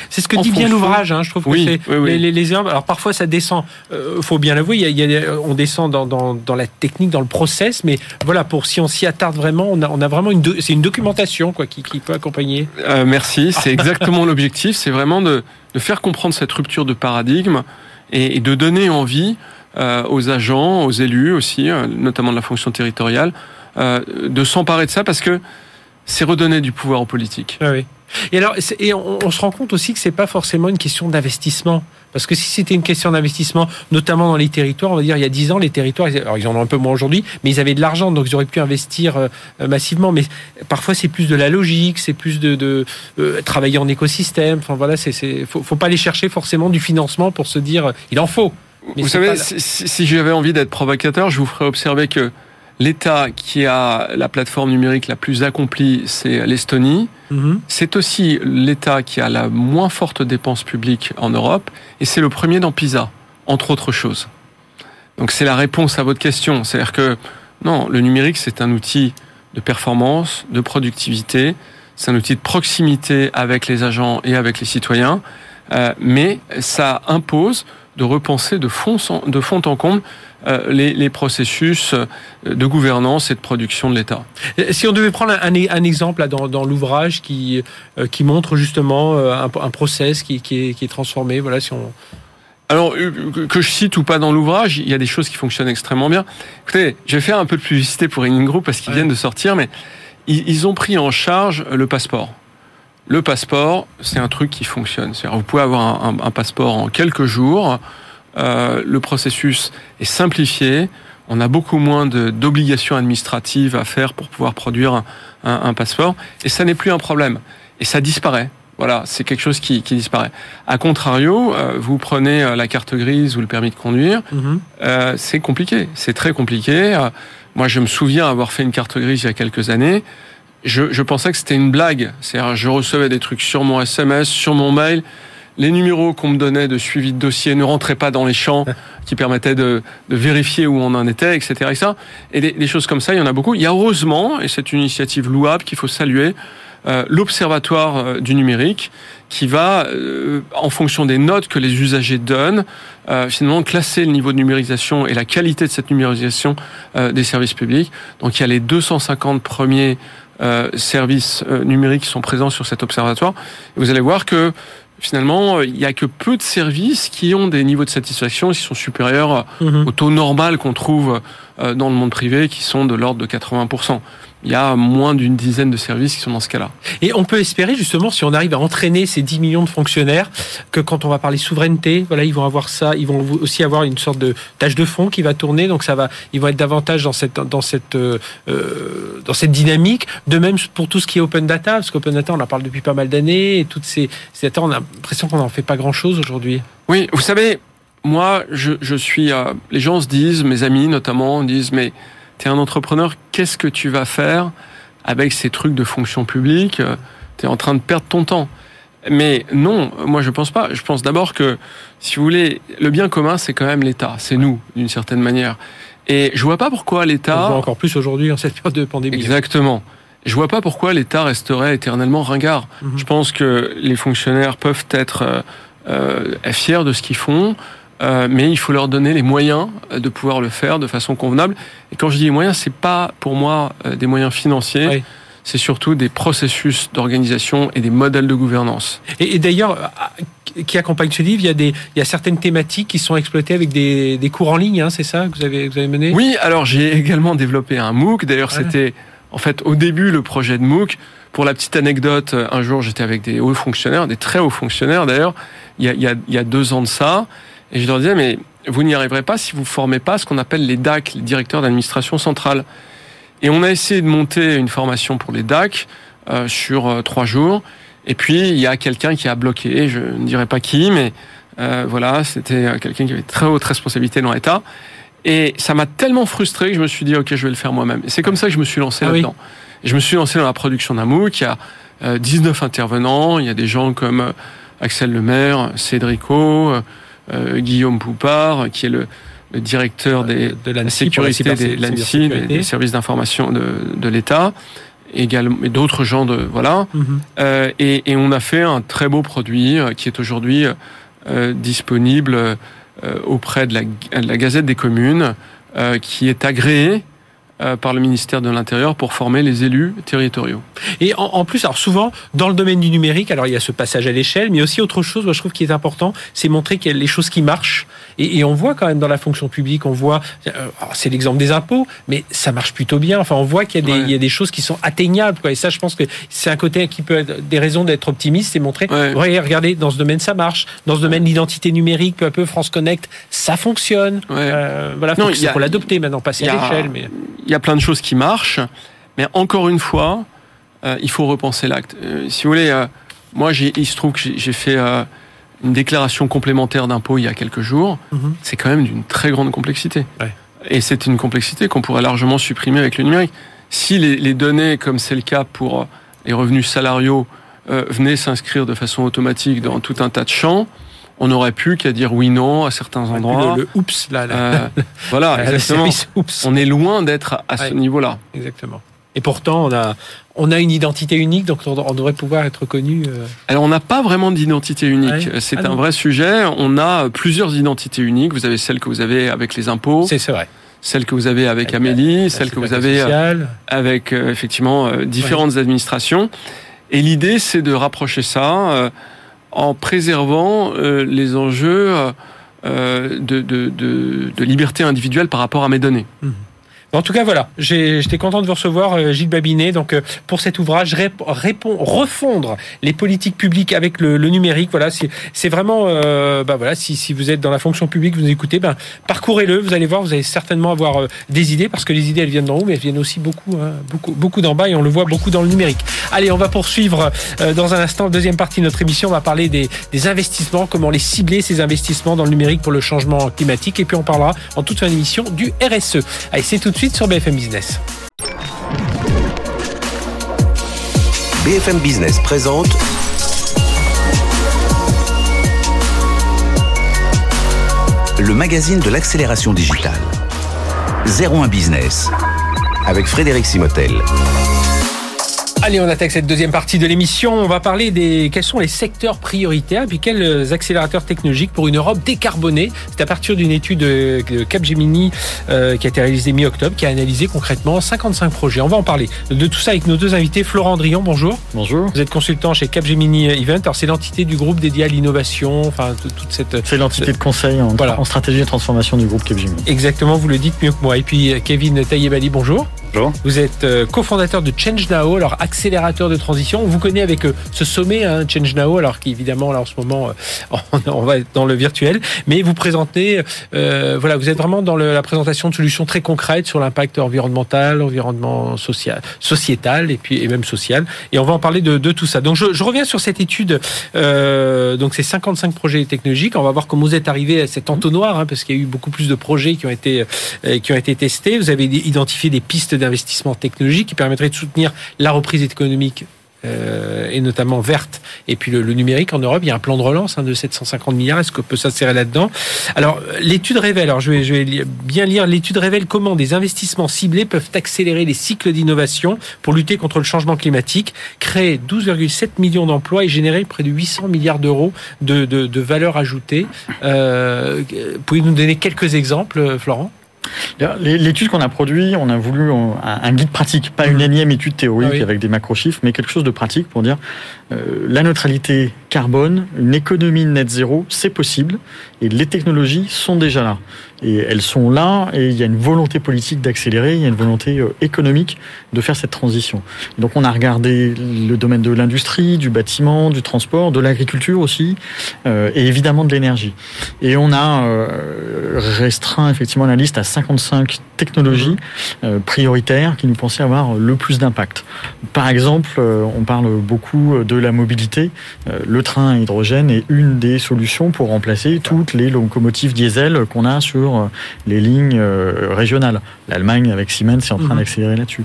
Speaker 2: c'est ce que dit bien l'ouvrage, hein, je trouve que c'est Les, les, alors parfois ça descend, euh, faut bien l'avouer, il y a, on descend dans, dans, dans, la technique, dans le process, mais voilà, pour si on s'y attarde vraiment, on a, on a vraiment une, c'est une documentation quoi qui, qui peut accompagner.
Speaker 4: Euh, merci, c'est exactement [LAUGHS] l'objectif, c'est vraiment de, de, faire comprendre cette rupture de paradigme et, et de donner envie euh, aux agents, aux élus aussi, euh, notamment de la fonction territoriale, de s'emparer de ça parce que c'est redonner du pouvoir aux politiques.
Speaker 2: Ah oui. Et alors, et on, se rend compte aussi que c'est pas forcément une question d'investissement. Parce que si c'était une question d'investissement, notamment dans les territoires, on va dire il y a 10 ans, les territoires, alors ils en ont un peu moins aujourd'hui, mais ils avaient de l'argent, donc ils auraient pu investir euh, massivement. Mais parfois c'est plus de la logique, c'est plus de, de euh, travailler en écosystème. Enfin voilà, c'est faut, faut pas aller chercher forcément du financement pour se dire euh, il en faut.
Speaker 4: vous savez, si, si j'avais envie d'être provocateur, je vous ferais observer que L'État qui a la plateforme numérique la plus accomplie, c'est l'Estonie. Mhm. C'est aussi l'État qui a la moins forte dépense publique en Europe, et c'est le premier dans PISA, entre autres choses. Donc c'est la réponse à votre question. C'est-à-dire que non, le numérique, c'est un outil de performance, de productivité, c'est un outil de proximité avec les agents et avec les citoyens, euh, mais ça impose de repenser de fond, de fond en comble les, les, processus euh, de gouvernance et de production de l'État.
Speaker 2: Si on devait prendre un, un exemple là, dans, dans l'ouvrage qui, euh, qui montre justement un, un process qui, qui, est, qui est transformé, voilà, si on,
Speaker 4: alors, que je cite ou pas dans l'ouvrage, il y a des choses qui fonctionnent extrêmement bien. Écoutez, je vais faire un peu de publicité pour Inning Group parce qu'ils viennent de sortir, mais ils, ils, ont pris en charge le passeport. Le passeport, c'est un truc qui fonctionne. C'est-à-dire, vous pouvez avoir un, un, un passeport en quelques jours. Euh, le processus est simplifié. On a beaucoup moins d'obligations administratives à faire pour pouvoir produire un, un, passeport. Et ça n'est plus un problème. Et ça disparaît. Voilà, c'est quelque chose qui, qui, disparaît. A contrario, euh, vous prenez euh, la carte grise ou le permis de conduire, mhm. euh, c'est compliqué, c'est très compliqué. moi, je me souviens avoir fait une carte grise il y a quelques années. Je, je pensais que c'était une blague. C'est-à-dire, je recevais des trucs sur mon SMS, sur mon mail les numéros qu'on me donnait de suivi de dossier ne rentraient pas dans les champs [LAUGHS] qui permettaient de, de vérifier où on en était, etc. Et, ça. et des, des, choses comme ça, il y en a beaucoup. Il y a heureusement, et c'est une initiative louable qu'il faut saluer, euh, l'Observatoire euh, du numérique qui va, euh, en fonction des notes que les usagers donnent, euh, finalement classer le niveau de numérisation et la qualité de cette numérisation euh, des services publics. Donc il y a les 250 premiers services numériques qui sont présents sur cet observatoire. Et vous allez voir que finalement, il n'y a que peu de services qui ont des niveaux de satisfaction qui sont supérieurs mhm. au taux normal qu'on trouve euh, dans le monde privé, qui sont de l'ordre de 80% il y a moins d'une dizaine de services qui sont dans ce cas-là.
Speaker 2: Et on peut espérer justement, si on arrive à entraîner ces 10 millions de fonctionnaires, que quand on va parler souveraineté, voilà, ils vont avoir ça, ils vont aussi avoir une sorte de tâche de fond qui va tourner, donc ça va, ils vont être davantage dans cette dans cette euh, euh dans cette dynamique. De même pour tout ce qui est open data, parce qu'open data, on en parle depuis pas mal d'années, et toutes ces, ces data, on a l'impression qu'on n'en fait pas grand-chose aujourd'hui.
Speaker 4: Oui, vous savez, moi, je, je suis, euh, les gens se disent, mes amis notamment, disent, mais tu es un entrepreneur, qu'est-ce que tu vas faire avec ces trucs de fonction publique? Tu es en train de perdre ton temps. Mais non, moi je pense pas. Je pense d'abord que, si vous voulez, le bien commun, c'est quand même l'État, c'est nous, d'une certaine manière. Et je vois pas pourquoi l'État.
Speaker 2: encore plus aujourd'hui en cette période de pandémie.
Speaker 4: Exactement. Je vois pas pourquoi l'État resterait éternellement ringard. Mhm. Je pense que les fonctionnaires peuvent être euh, euh fiers de ce qu'ils font, euh, mais il faut leur donner les moyens de pouvoir le faire de façon convenable. Et quand je dis les moyens, c'est pas pour moi euh, des moyens financiers c'est surtout des processus d'organisation et des modèles de gouvernance.
Speaker 2: Et, d'ailleurs, qui accompagne ce livre, il y, a des, il y a certaines thématiques qui sont exploitées avec des, des cours en ligne, hein, c'est ça que vous avez, vous avez mené?
Speaker 4: Oui, alors j'ai également développé un MOOC. D'ailleurs, c'était en fait au début le projet de MOOC. Pour la petite anecdote, un jour j'étais avec des hauts fonctionnaires, des très hauts fonctionnaires d'ailleurs, il, il, il y a deux ans de ça, et je leur disais, mais vous n'y arriverez pas si vous formez pas ce qu'on appelle les DAC, les directeurs d'administration centrale. Et on a essayé de monter une formation pour les DAC euh, sur euh, trois jours. Et puis, il y a quelqu'un qui a bloqué, je ne dirais pas qui, mais euh, voilà, c'était euh, quelqu'un qui avait très haute responsabilité dans l'État. Et ça m'a tellement frustré que je me suis dit, OK, je vais le faire moi-même. Et c'est comme ça que je me suis lancé ah là-dedans. Je me suis lancé dans la production d'un MOOC. Il y a 19 intervenants. Il y a des gens comme Axel Lemaire, Cédrico, Guillaume Poupard, qui est le, le directeur des, de la sécurité de l'ANSI, des, services d'information de, de l'État, également et d'autres gens de voilà. Mhm. euh, et, et, on a fait un très beau produit euh, qui est aujourd'hui euh, disponible euh, auprès de la, de la, Gazette des communes, euh, qui est agréé euh, par le ministère de l'Intérieur pour former les élus territoriaux.
Speaker 2: Et en, en, plus, alors souvent, dans le domaine du numérique, alors il y a ce passage à l'échelle, mais aussi autre chose, moi, je trouve qui est important, c'est montrer qu'il y a les choses qui marchent. Et, et, on voit quand même dans la fonction publique, on voit, euh, c'est l'exemple des impôts, mais ça marche plutôt bien. Enfin, on voit qu'il y, a des, ouais. il y a des choses qui sont atteignables. Quoi. Et ça, je pense que c'est un côté qui peut être des raisons d'être optimiste, c'est montrer, ouais. regardez, dans ce domaine, ça marche. Dans ce domaine, l'identité numérique, peu à peu, France Connect, ça fonctionne. Euh, voilà, il faut, faut l'adopter maintenant, passer à l'échelle. Mais
Speaker 4: il y a plein de choses qui marchent, mais encore une fois, euh, il faut repenser l'acte. Euh, si vous voulez, moi, il se trouve que j'ai fait une déclaration complémentaire d'impôt il y a quelques jours. -hmm. C'est quand même d'une très grande complexité. Ouais. Et c'est une complexité qu'on pourrait largement supprimer avec le numérique. Si les, les données, comme c'est le cas pour les revenus salariaux, venaient s'inscrire de façon automatique dans tout un tas de champs, on n'aurait plus qu'à dire oui non à certains endroits.
Speaker 2: Le, le oups là. là.
Speaker 4: Euh, voilà, [LAUGHS] exactement. Oups. On est loin d'être à ce ouais, niveau-là.
Speaker 2: Exactement. Et pourtant, on a, on a une identité unique, donc on devrait pouvoir être connu. Euh...
Speaker 4: Alors, on n'a pas vraiment d'identité unique. Ouais. C'est ah un non. vrai sujet. On a plusieurs identités uniques. Vous avez celle que vous avez avec les impôts.
Speaker 2: C'est vrai.
Speaker 4: Celle que vous avez avec, Amélie, celle que vous avez
Speaker 2: sociale.
Speaker 4: avec euh, effectivement euh, différentes administrations. Et l'idée, c'est de rapprocher ça euh, en préservant euh, les enjeux euh, de, de, de, de, liberté individuelle par rapport à mes données.
Speaker 2: Mmh. En tout cas, voilà, j'étais content de vous recevoir, euh, Gilles Babinet, donc euh, pour cet ouvrage, répond, refondre les politiques publiques avec le, le numérique. Voilà, c'est vraiment, euh, bah voilà, si, si, vous êtes dans la fonction publique, vous écoutez, ben parcourez-le. Vous allez voir, vous allez certainement avoir euh, des idées parce que les idées elles viennent d'en haut, mais elles viennent aussi beaucoup, hein, beaucoup, beaucoup d'en bas et on le voit beaucoup dans le numérique. Allez, on va poursuivre euh, dans un instant, deuxième partie de notre émission. On va parler des, des investissements, comment les cibler ces investissements dans le numérique pour le changement climatique, et puis on parlera en toute fin d'émission du RSE. Allez, c'est tout de suite sur BFM Business.
Speaker 1: BFM Business présente le magazine de l'accélération digitale. 01 Business avec Frédéric Simotel.
Speaker 2: Allez, on attaque cette deuxième partie de l'émission. On va parler des quels sont les secteurs prioritaires, puis quels accélérateurs technologiques pour une Europe décarbonée. C'est à partir d'une étude de Capgemini euh, qui a été réalisée mi-octobre, qui a analysé concrètement 55 projets. On va en parler de tout ça avec nos deux invités. Florent Drion, bonjour.
Speaker 5: Bonjour.
Speaker 2: Vous êtes consultant chez Capgemini Event. Alors c'est l'entité du groupe dédié à l'innovation, enfin toute cette.
Speaker 5: C'est l'entité de conseil en, voilà. en, stratégie de transformation du groupe Capgemini.
Speaker 2: Exactement, vous le dites mieux que moi. Et puis Kevin Taïebali, bonjour.
Speaker 5: Bonjour.
Speaker 2: Vous êtes euh, cofondateur de Change Now, alors accélérateur de transition. On vous connaît avec euh, ce sommet hein, Change Now, alors qu'évidemment là en ce moment euh, [LAUGHS] on, va être dans le virtuel, mais vous présentez, euh, voilà, vous êtes vraiment dans le, la présentation de solutions très concrètes sur l'impact environnemental, environnement social, sociétal et puis et même social. Et on va en parler de, de tout ça. Donc je, je, reviens sur cette étude. Euh, donc c'est 55 projets technologiques. On va voir comment vous êtes arrivé à cet entonnoir, hein, parce qu'il y a eu beaucoup plus de projets qui ont été qui ont été testés. Vous avez identifié des pistes d'investissement technologique qui permettrait de soutenir la reprise économique et notamment verte, et puis le, numérique en Europe, il y a un plan de relance hein, de 750 milliards. Est-ce qu'on peut s'insérer là-dedans? Alors, l'étude révèle, alors je vais, bien lire, l'étude révèle comment des investissements ciblés peuvent accélérer les cycles d'innovation pour lutter contre le changement climatique, créer 12,7 millions d'emplois et générer près de 800 milliards d'euros de, de, valeur ajoutée. Euh, Pouvez-vous nous donner quelques exemples, Florent?
Speaker 5: L'étude qu'on a produite, on a voulu un guide pratique, pas une mmh. énième étude théorique ah avec des macro-chiffres, mais quelque chose de pratique pour dire euh, la neutralité carbone, une économie net zéro, c'est possible et les technologies sont déjà là. Et elles sont là et il y a une volonté politique d'accélérer, il y a une volonté euh, économique de faire cette transition. Donc on a regardé le domaine de l'industrie, du bâtiment, du transport, de l'agriculture aussi euh, et évidemment de l'énergie. Et on a restreint effectivement la liste à 55 technologies prioritaires qui nous pensaient avoir le plus d'impact. Par exemple, on parle beaucoup de la mobilité, euh, le train à hydrogène est une des solutions pour remplacer toutes les locomotives diesel qu'on a sur euh, les lignes euh, régionales. L'Allemagne avec Siemens est en train mhm. d'accélérer là-dessus.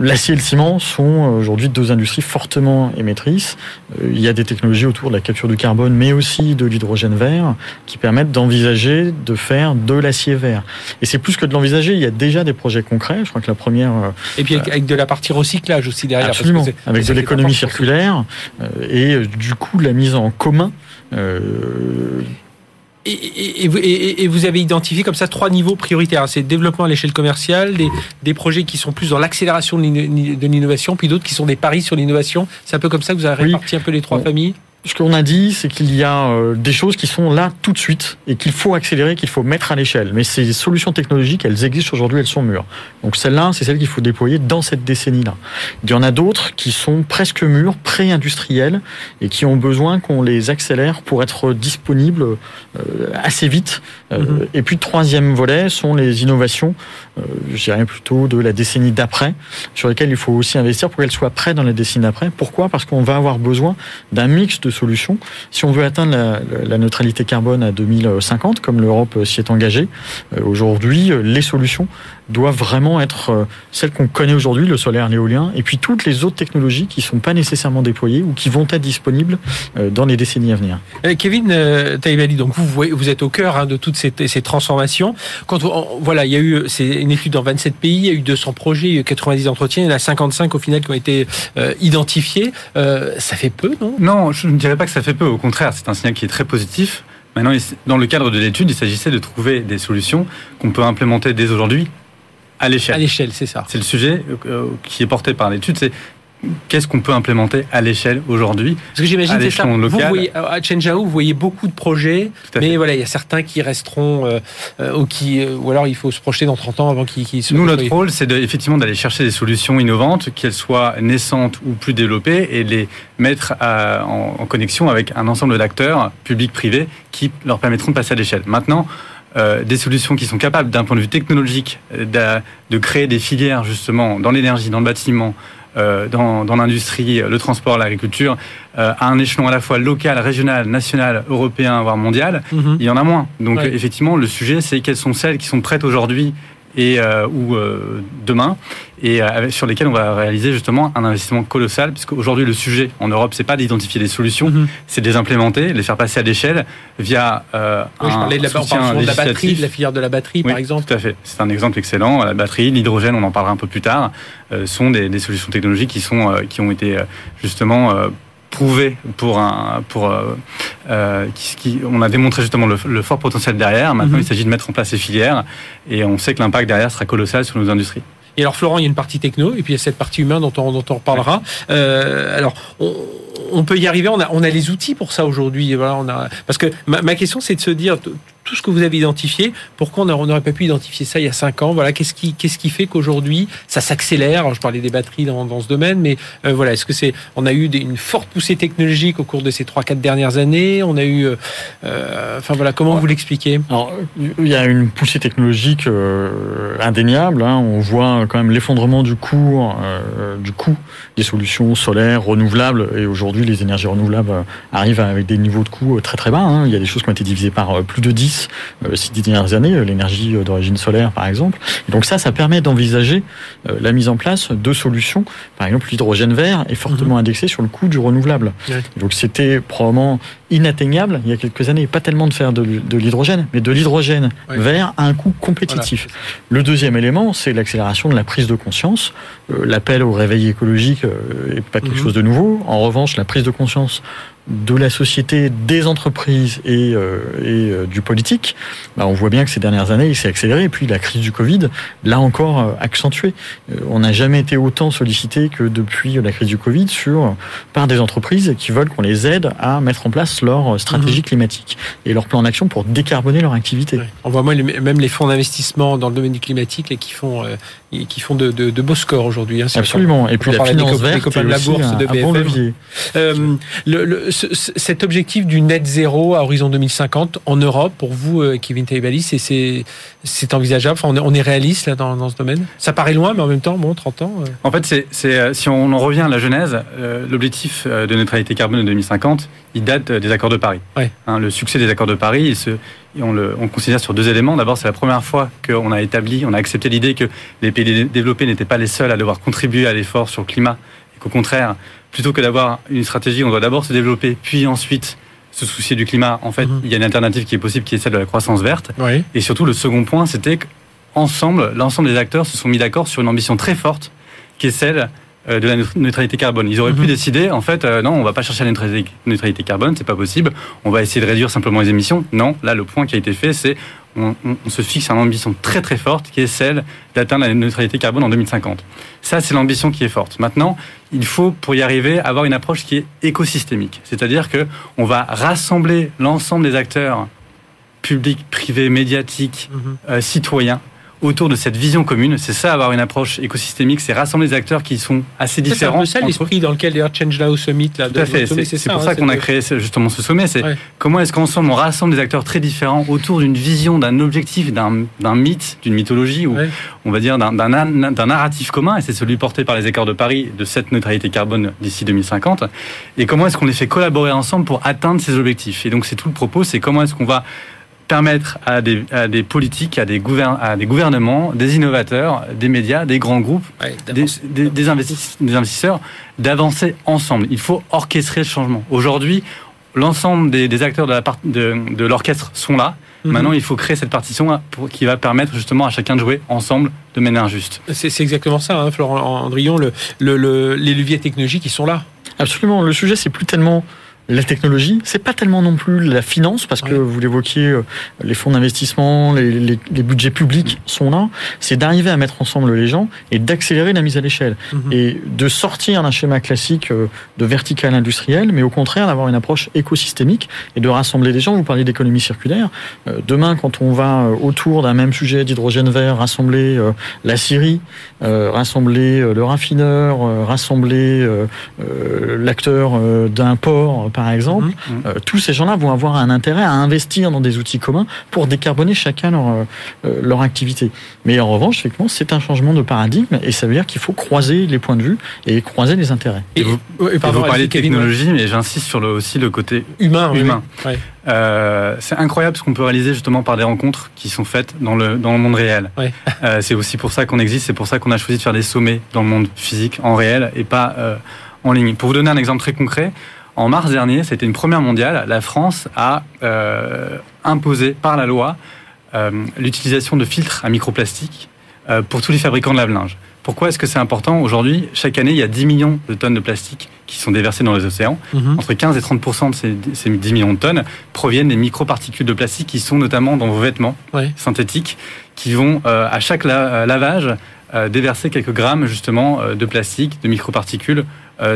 Speaker 5: L'acier et le ciment sont aujourd'hui deux industries fortement émettrices. Il y a des technologies autour de la capture du carbone, mais aussi de l'hydrogène vert, qui permettent d'envisager de faire de l'acier vert. Et c'est plus que de l'envisager, il y a déjà des projets concrets. Je crois que la première...
Speaker 2: Et puis avec de la partie recyclage aussi derrière.
Speaker 5: Absolument, avec de l'économie circulaire euh, et euh, du coup la mise en commun
Speaker 2: euh, et, et, vous avez identifié comme ça trois niveaux prioritaires. C'est développement à l'échelle commerciale, des, des, projets qui sont plus dans l'accélération de l'innovation, puis d'autres qui sont des paris sur l'innovation. C'est un peu comme ça que vous avez réparti un peu les trois familles?
Speaker 5: Ce qu'on a dit, c'est qu'il y a euh, des choses qui sont là tout de suite et qu'il faut accélérer, qu'il faut mettre à l'échelle. Mais ces solutions technologiques, elles existent aujourd'hui, elles sont mûres. Donc celle-là, c'est celle qu'il faut déployer dans cette décennie-là. Il y en a d'autres qui sont presque mûres, pré-industrielles et qui ont besoin qu'on les accélère pour être disponibles euh, assez vite. Euh, mm-hmm. Et puis troisième volet sont les innovations, je dirais plutôt de la décennie d'après, sur lesquelles il faut aussi investir pour qu'elles soient prêtes dans la décennie d'après. Pourquoi? Parce qu'on va avoir besoin d'un mix de solutions. Si on veut atteindre la, neutralité carbone à 2050, comme l'Europe s'y est engagée, euh, aujourd'hui, euh, les solutions doivent vraiment être euh, celles qu'on connaît aujourd'hui, le solaire, l'éolien, et puis toutes les autres technologies qui ne sont pas nécessairement déployées ou qui vont être disponibles dans les décennies à venir.
Speaker 2: Kevin Taïbali, donc vous, vous êtes au cœur hein, de toutes ces, transformations. Quand voilà, il y a eu c'est une étude dans 27 pays, il y a eu 200 projets, il y a eu 90 entretiens, il y en a 55 au final qui ont été identifiés. ça fait peu, non?
Speaker 6: Non, je ne dirais pas que ça fait peu. Au contraire, c'est un signal qui est très positif. Maintenant, dans le cadre de l'étude, il s'agissait de trouver des solutions qu'on peut implémenter dès aujourd'hui à l'échelle. À
Speaker 2: l'échelle, c'est ça.
Speaker 6: C'est le sujet euh, qui est porté par l'étude. C'est qu'est-ce qu'on peut implémenter à l'échelle aujourd'hui
Speaker 2: Parce que j'imagine c'est ça. Vous voyez, à Chengzhou, vous voyez beaucoup de projets, mais voilà, il y a certains qui resteront euh, euh, ou qui, euh, ou alors il faut se projeter dans 30 ans avant qu'ils qu
Speaker 6: Nous, notre rôle, c'est effectivement d'aller chercher des solutions innovantes, qu'elles soient naissantes ou plus développées, et les mettre en, en, connexion avec un ensemble d'acteurs, publics, privés, qui leur permettront de passer à l'échelle. Maintenant. Euh, des solutions qui sont capables, d'un point de vue technologique, de, de créer des filières justement dans l'énergie, dans le bâtiment, euh, dans, dans l'industrie, le transport, l'agriculture, euh, à un échelon à la fois local, régional, national, européen, voire mondial, mhm. il y en a moins. Donc effectivement, le sujet, c'est quelles sont celles qui sont prêtes aujourd'hui et euh, ou euh, demain et euh, sur lesquels on va réaliser justement un investissement colossal puisque aujourd'hui le sujet en Europe c'est pas d'identifier des solutions mhm. c'est de les implémenter les faire passer à l'échelle via
Speaker 2: un je parlais de la, de la batterie de la filière de la batterie par exemple.
Speaker 6: tout à fait. C'est un exemple excellent. La batterie l'hydrogène on en parlera un peu plus tard sont des, des, solutions technologiques qui sont qui ont été justement prouvé pour un pour euh, euh qui, on a démontré justement le, fort potentiel derrière. Maintenant, mhm. il s'agit de mettre en place ces filières et on sait que l'impact derrière sera colossal sur nos industries.
Speaker 2: Et alors Florent, il y a une partie techno et puis il y a cette partie humaine dont on, dont on reparlera. Euh, alors on, on, peut y arriver. On a, on a les outils pour ça aujourd'hui. Voilà, on a parce que ma, ma question c'est de se dire tout ce que vous avez identifié, pourquoi on n'aurait pas pu identifier ça il y a cinq ans? Voilà, qu'est-ce qui, qu'est-ce qui fait qu'aujourd'hui ça s'accélère? Je parlais des batteries dans, ce domaine, mais euh, voilà, est-ce que c'est On a eu une forte poussée technologique au cours de ces trois, quatre dernières années? On a eu, euh, euh, enfin voilà, comment vous l'expliquez?
Speaker 5: Alors, il y a une poussée technologique indéniable. Hein. On voit quand même l'effondrement du coût, du coût des solutions solaires renouvelables, et aujourd'hui les énergies renouvelables arrivent avec des niveaux de coût très très bas. Hein. Il y a des choses qui ont été divisées par plus de 10 10 ces dix dernières années, l'énergie d'origine solaire par exemple. Et donc ça, ça permet d'envisager la mise en place de solutions. Par exemple, l'hydrogène vert est fortement mhm. indexé sur le coût du renouvelable. Donc c'était probablement inatteignable il y a quelques années, pas tellement de faire de, l'hydrogène, mais de l'hydrogène vert à un coût compétitif. le deuxième élément, c'est l'accélération de la prise de conscience. L'appel au réveil écologique n'est pas quelque mhm. chose de nouveau. En revanche, la prise de conscience de la société, des entreprises et, euh, et euh, du politique, bah, on voit bien que ces dernières années, il s'est accéléré. Et puis la crise du Covid l'a encore euh, accentué. on n'a jamais été autant sollicité que depuis la crise du Covid sur par des entreprises qui veulent qu'on les aide à mettre en place leur stratégie mhm. climatique et leur plan d'action pour décarboner leur activité.
Speaker 2: On voit même les fonds d'investissement dans le domaine du climatique qui font qui font de, de, de beaux scores aujourd'hui.
Speaker 5: Hein, Absolument. et puis la finance verte,
Speaker 2: de la bourse de BFM. Euh, le, le, cet objectif du net zéro à horizon 2050 en Europe, pour vous, euh, Kevin Taibali, c'est envisageable enfin, on, est, réaliste là, dans, dans, ce domaine Ça paraît loin, mais en même temps, bon, 30 ans. Euh.
Speaker 6: En fait, c'est euh, si on en revient à la genèse, l'objectif de neutralité carbone de 2050, il date des accords de Paris. Hein, le succès des accords de Paris, il se, on le on considère sur deux éléments. D'abord, c'est la première fois qu'on a établi, on a accepté l'idée que les pays développés n'étaient pas les seuls à devoir contribuer à l'effort sur le climat, et qu'au contraire, plutôt que d'avoir une stratégie, on doit d'abord se développer, puis ensuite se soucier du climat. En fait, mhm. il y a une alternative qui est possible, qui est celle de la croissance verte. Et surtout, le second point, c'était qu'ensemble, l'ensemble des acteurs se sont mis d'accord sur une ambition très forte, qui est celle euh, de la neutralité carbone. Ils auraient pu mhm. décider, en fait, euh, non, on va pas chercher la neutralité carbone, c'est pas possible. On va essayer de réduire simplement les émissions. Non, là, le point qui a été fait, c'est on, se fixe une ambition très très forte, qui est celle d'atteindre la neutralité carbone en 2050. Ça, c'est l'ambition qui est forte. Maintenant, il faut, pour y arriver, avoir une approche qui est écosystémique. C'est-à-dire que on va rassembler l'ensemble des acteurs publics, privés, médiatiques, mhm. euh, citoyens, autour de cette vision commune. C'est ça, avoir une approche écosystémique, c'est rassembler des acteurs qui sont assez différents.
Speaker 2: C'est un peu ça l'esprit dans lequel d'ailleurs Change Now Summit. Là,
Speaker 6: Tout à fait. C'est pour ça, hein, qu'on a créé justement ce sommet. C'est comment est-ce qu'ensemble on rassemble des acteurs très différents autour d'une vision, d'un objectif, d'un mythe, d'une mythologie ou on va dire d'un narratif commun. Et c'est celui porté par les accords de Paris de cette neutralité carbone d'ici 2050. Et comment est-ce qu'on les fait collaborer ensemble pour atteindre ces objectifs. Et donc c'est tout le propos. C'est comment est-ce qu'on va permettre à des, à des politiques, à des, à des gouvernements, des innovateurs, des médias, des grands groupes, des, des, des, investisseurs d'avancer ensemble. Il faut orchestrer le changement. Aujourd'hui, l'ensemble des, acteurs de, la de, de l'orchestre sont là. Mhm. Maintenant, il faut créer cette partition pour, qui va permettre justement à chacun de jouer ensemble de manière juste.
Speaker 2: C'est, exactement ça, hein, Florent Andrion, le, le, les leviers technologiques qui sont là.
Speaker 5: Absolument. Le sujet, c'est plus tellement la technologie, c'est pas tellement non plus la finance, parce que vous l'évoquiez, euh, les fonds d'investissement, les, budgets publics sont là. C'est d'arriver à mettre ensemble les gens et d'accélérer la mise à l'échelle. Mhm. Et de sortir d'un schéma classique euh, de vertical industriel, mais au contraire d'avoir une approche écosystémique et de rassembler les gens. Vous parliez d'économie circulaire. Euh, demain, quand on va autour d'un même sujet d'hydrogène vert, rassembler la Syrie, rassembler le raffineur, rassembler l'acteur d'un port, par exemple, mhm. Euh, tous ces gens-là vont avoir un intérêt à investir dans des outils communs pour décarboner chacun leur, euh, euh, leur activité. Mais en revanche, effectivement, c'est un changement de paradigme et ça veut dire qu'il faut croiser les points de vue et croiser les intérêts.
Speaker 6: Et, vous, parlez de technologie, mais j'insiste sur le, aussi le côté humain. humain. c'est incroyable ce qu'on peut réaliser justement par des rencontres qui sont faites dans le, dans le monde réel. [LAUGHS] c'est aussi pour ça qu'on existe, c'est pour ça qu'on a choisi de faire des sommets dans le monde physique, en réel, et pas en ligne. Pour vous donner un exemple très concret, en mars dernier, c'était une première mondiale, la France a euh, imposé par la loi euh, l'utilisation de filtres à microplastique euh, pour tous les fabricants de lave-linge. Pourquoi est-ce que c'est important Aujourd'hui, chaque année, il y a 10 millions de tonnes de plastique qui sont déversées dans les océans. Mhm. Entre 15 et 30 de ces, 10 millions de tonnes proviennent des microparticules de plastique qui sont notamment dans vos vêtements synthétiques, qui vont à chaque lavage déverser quelques grammes justement de plastique, de microparticules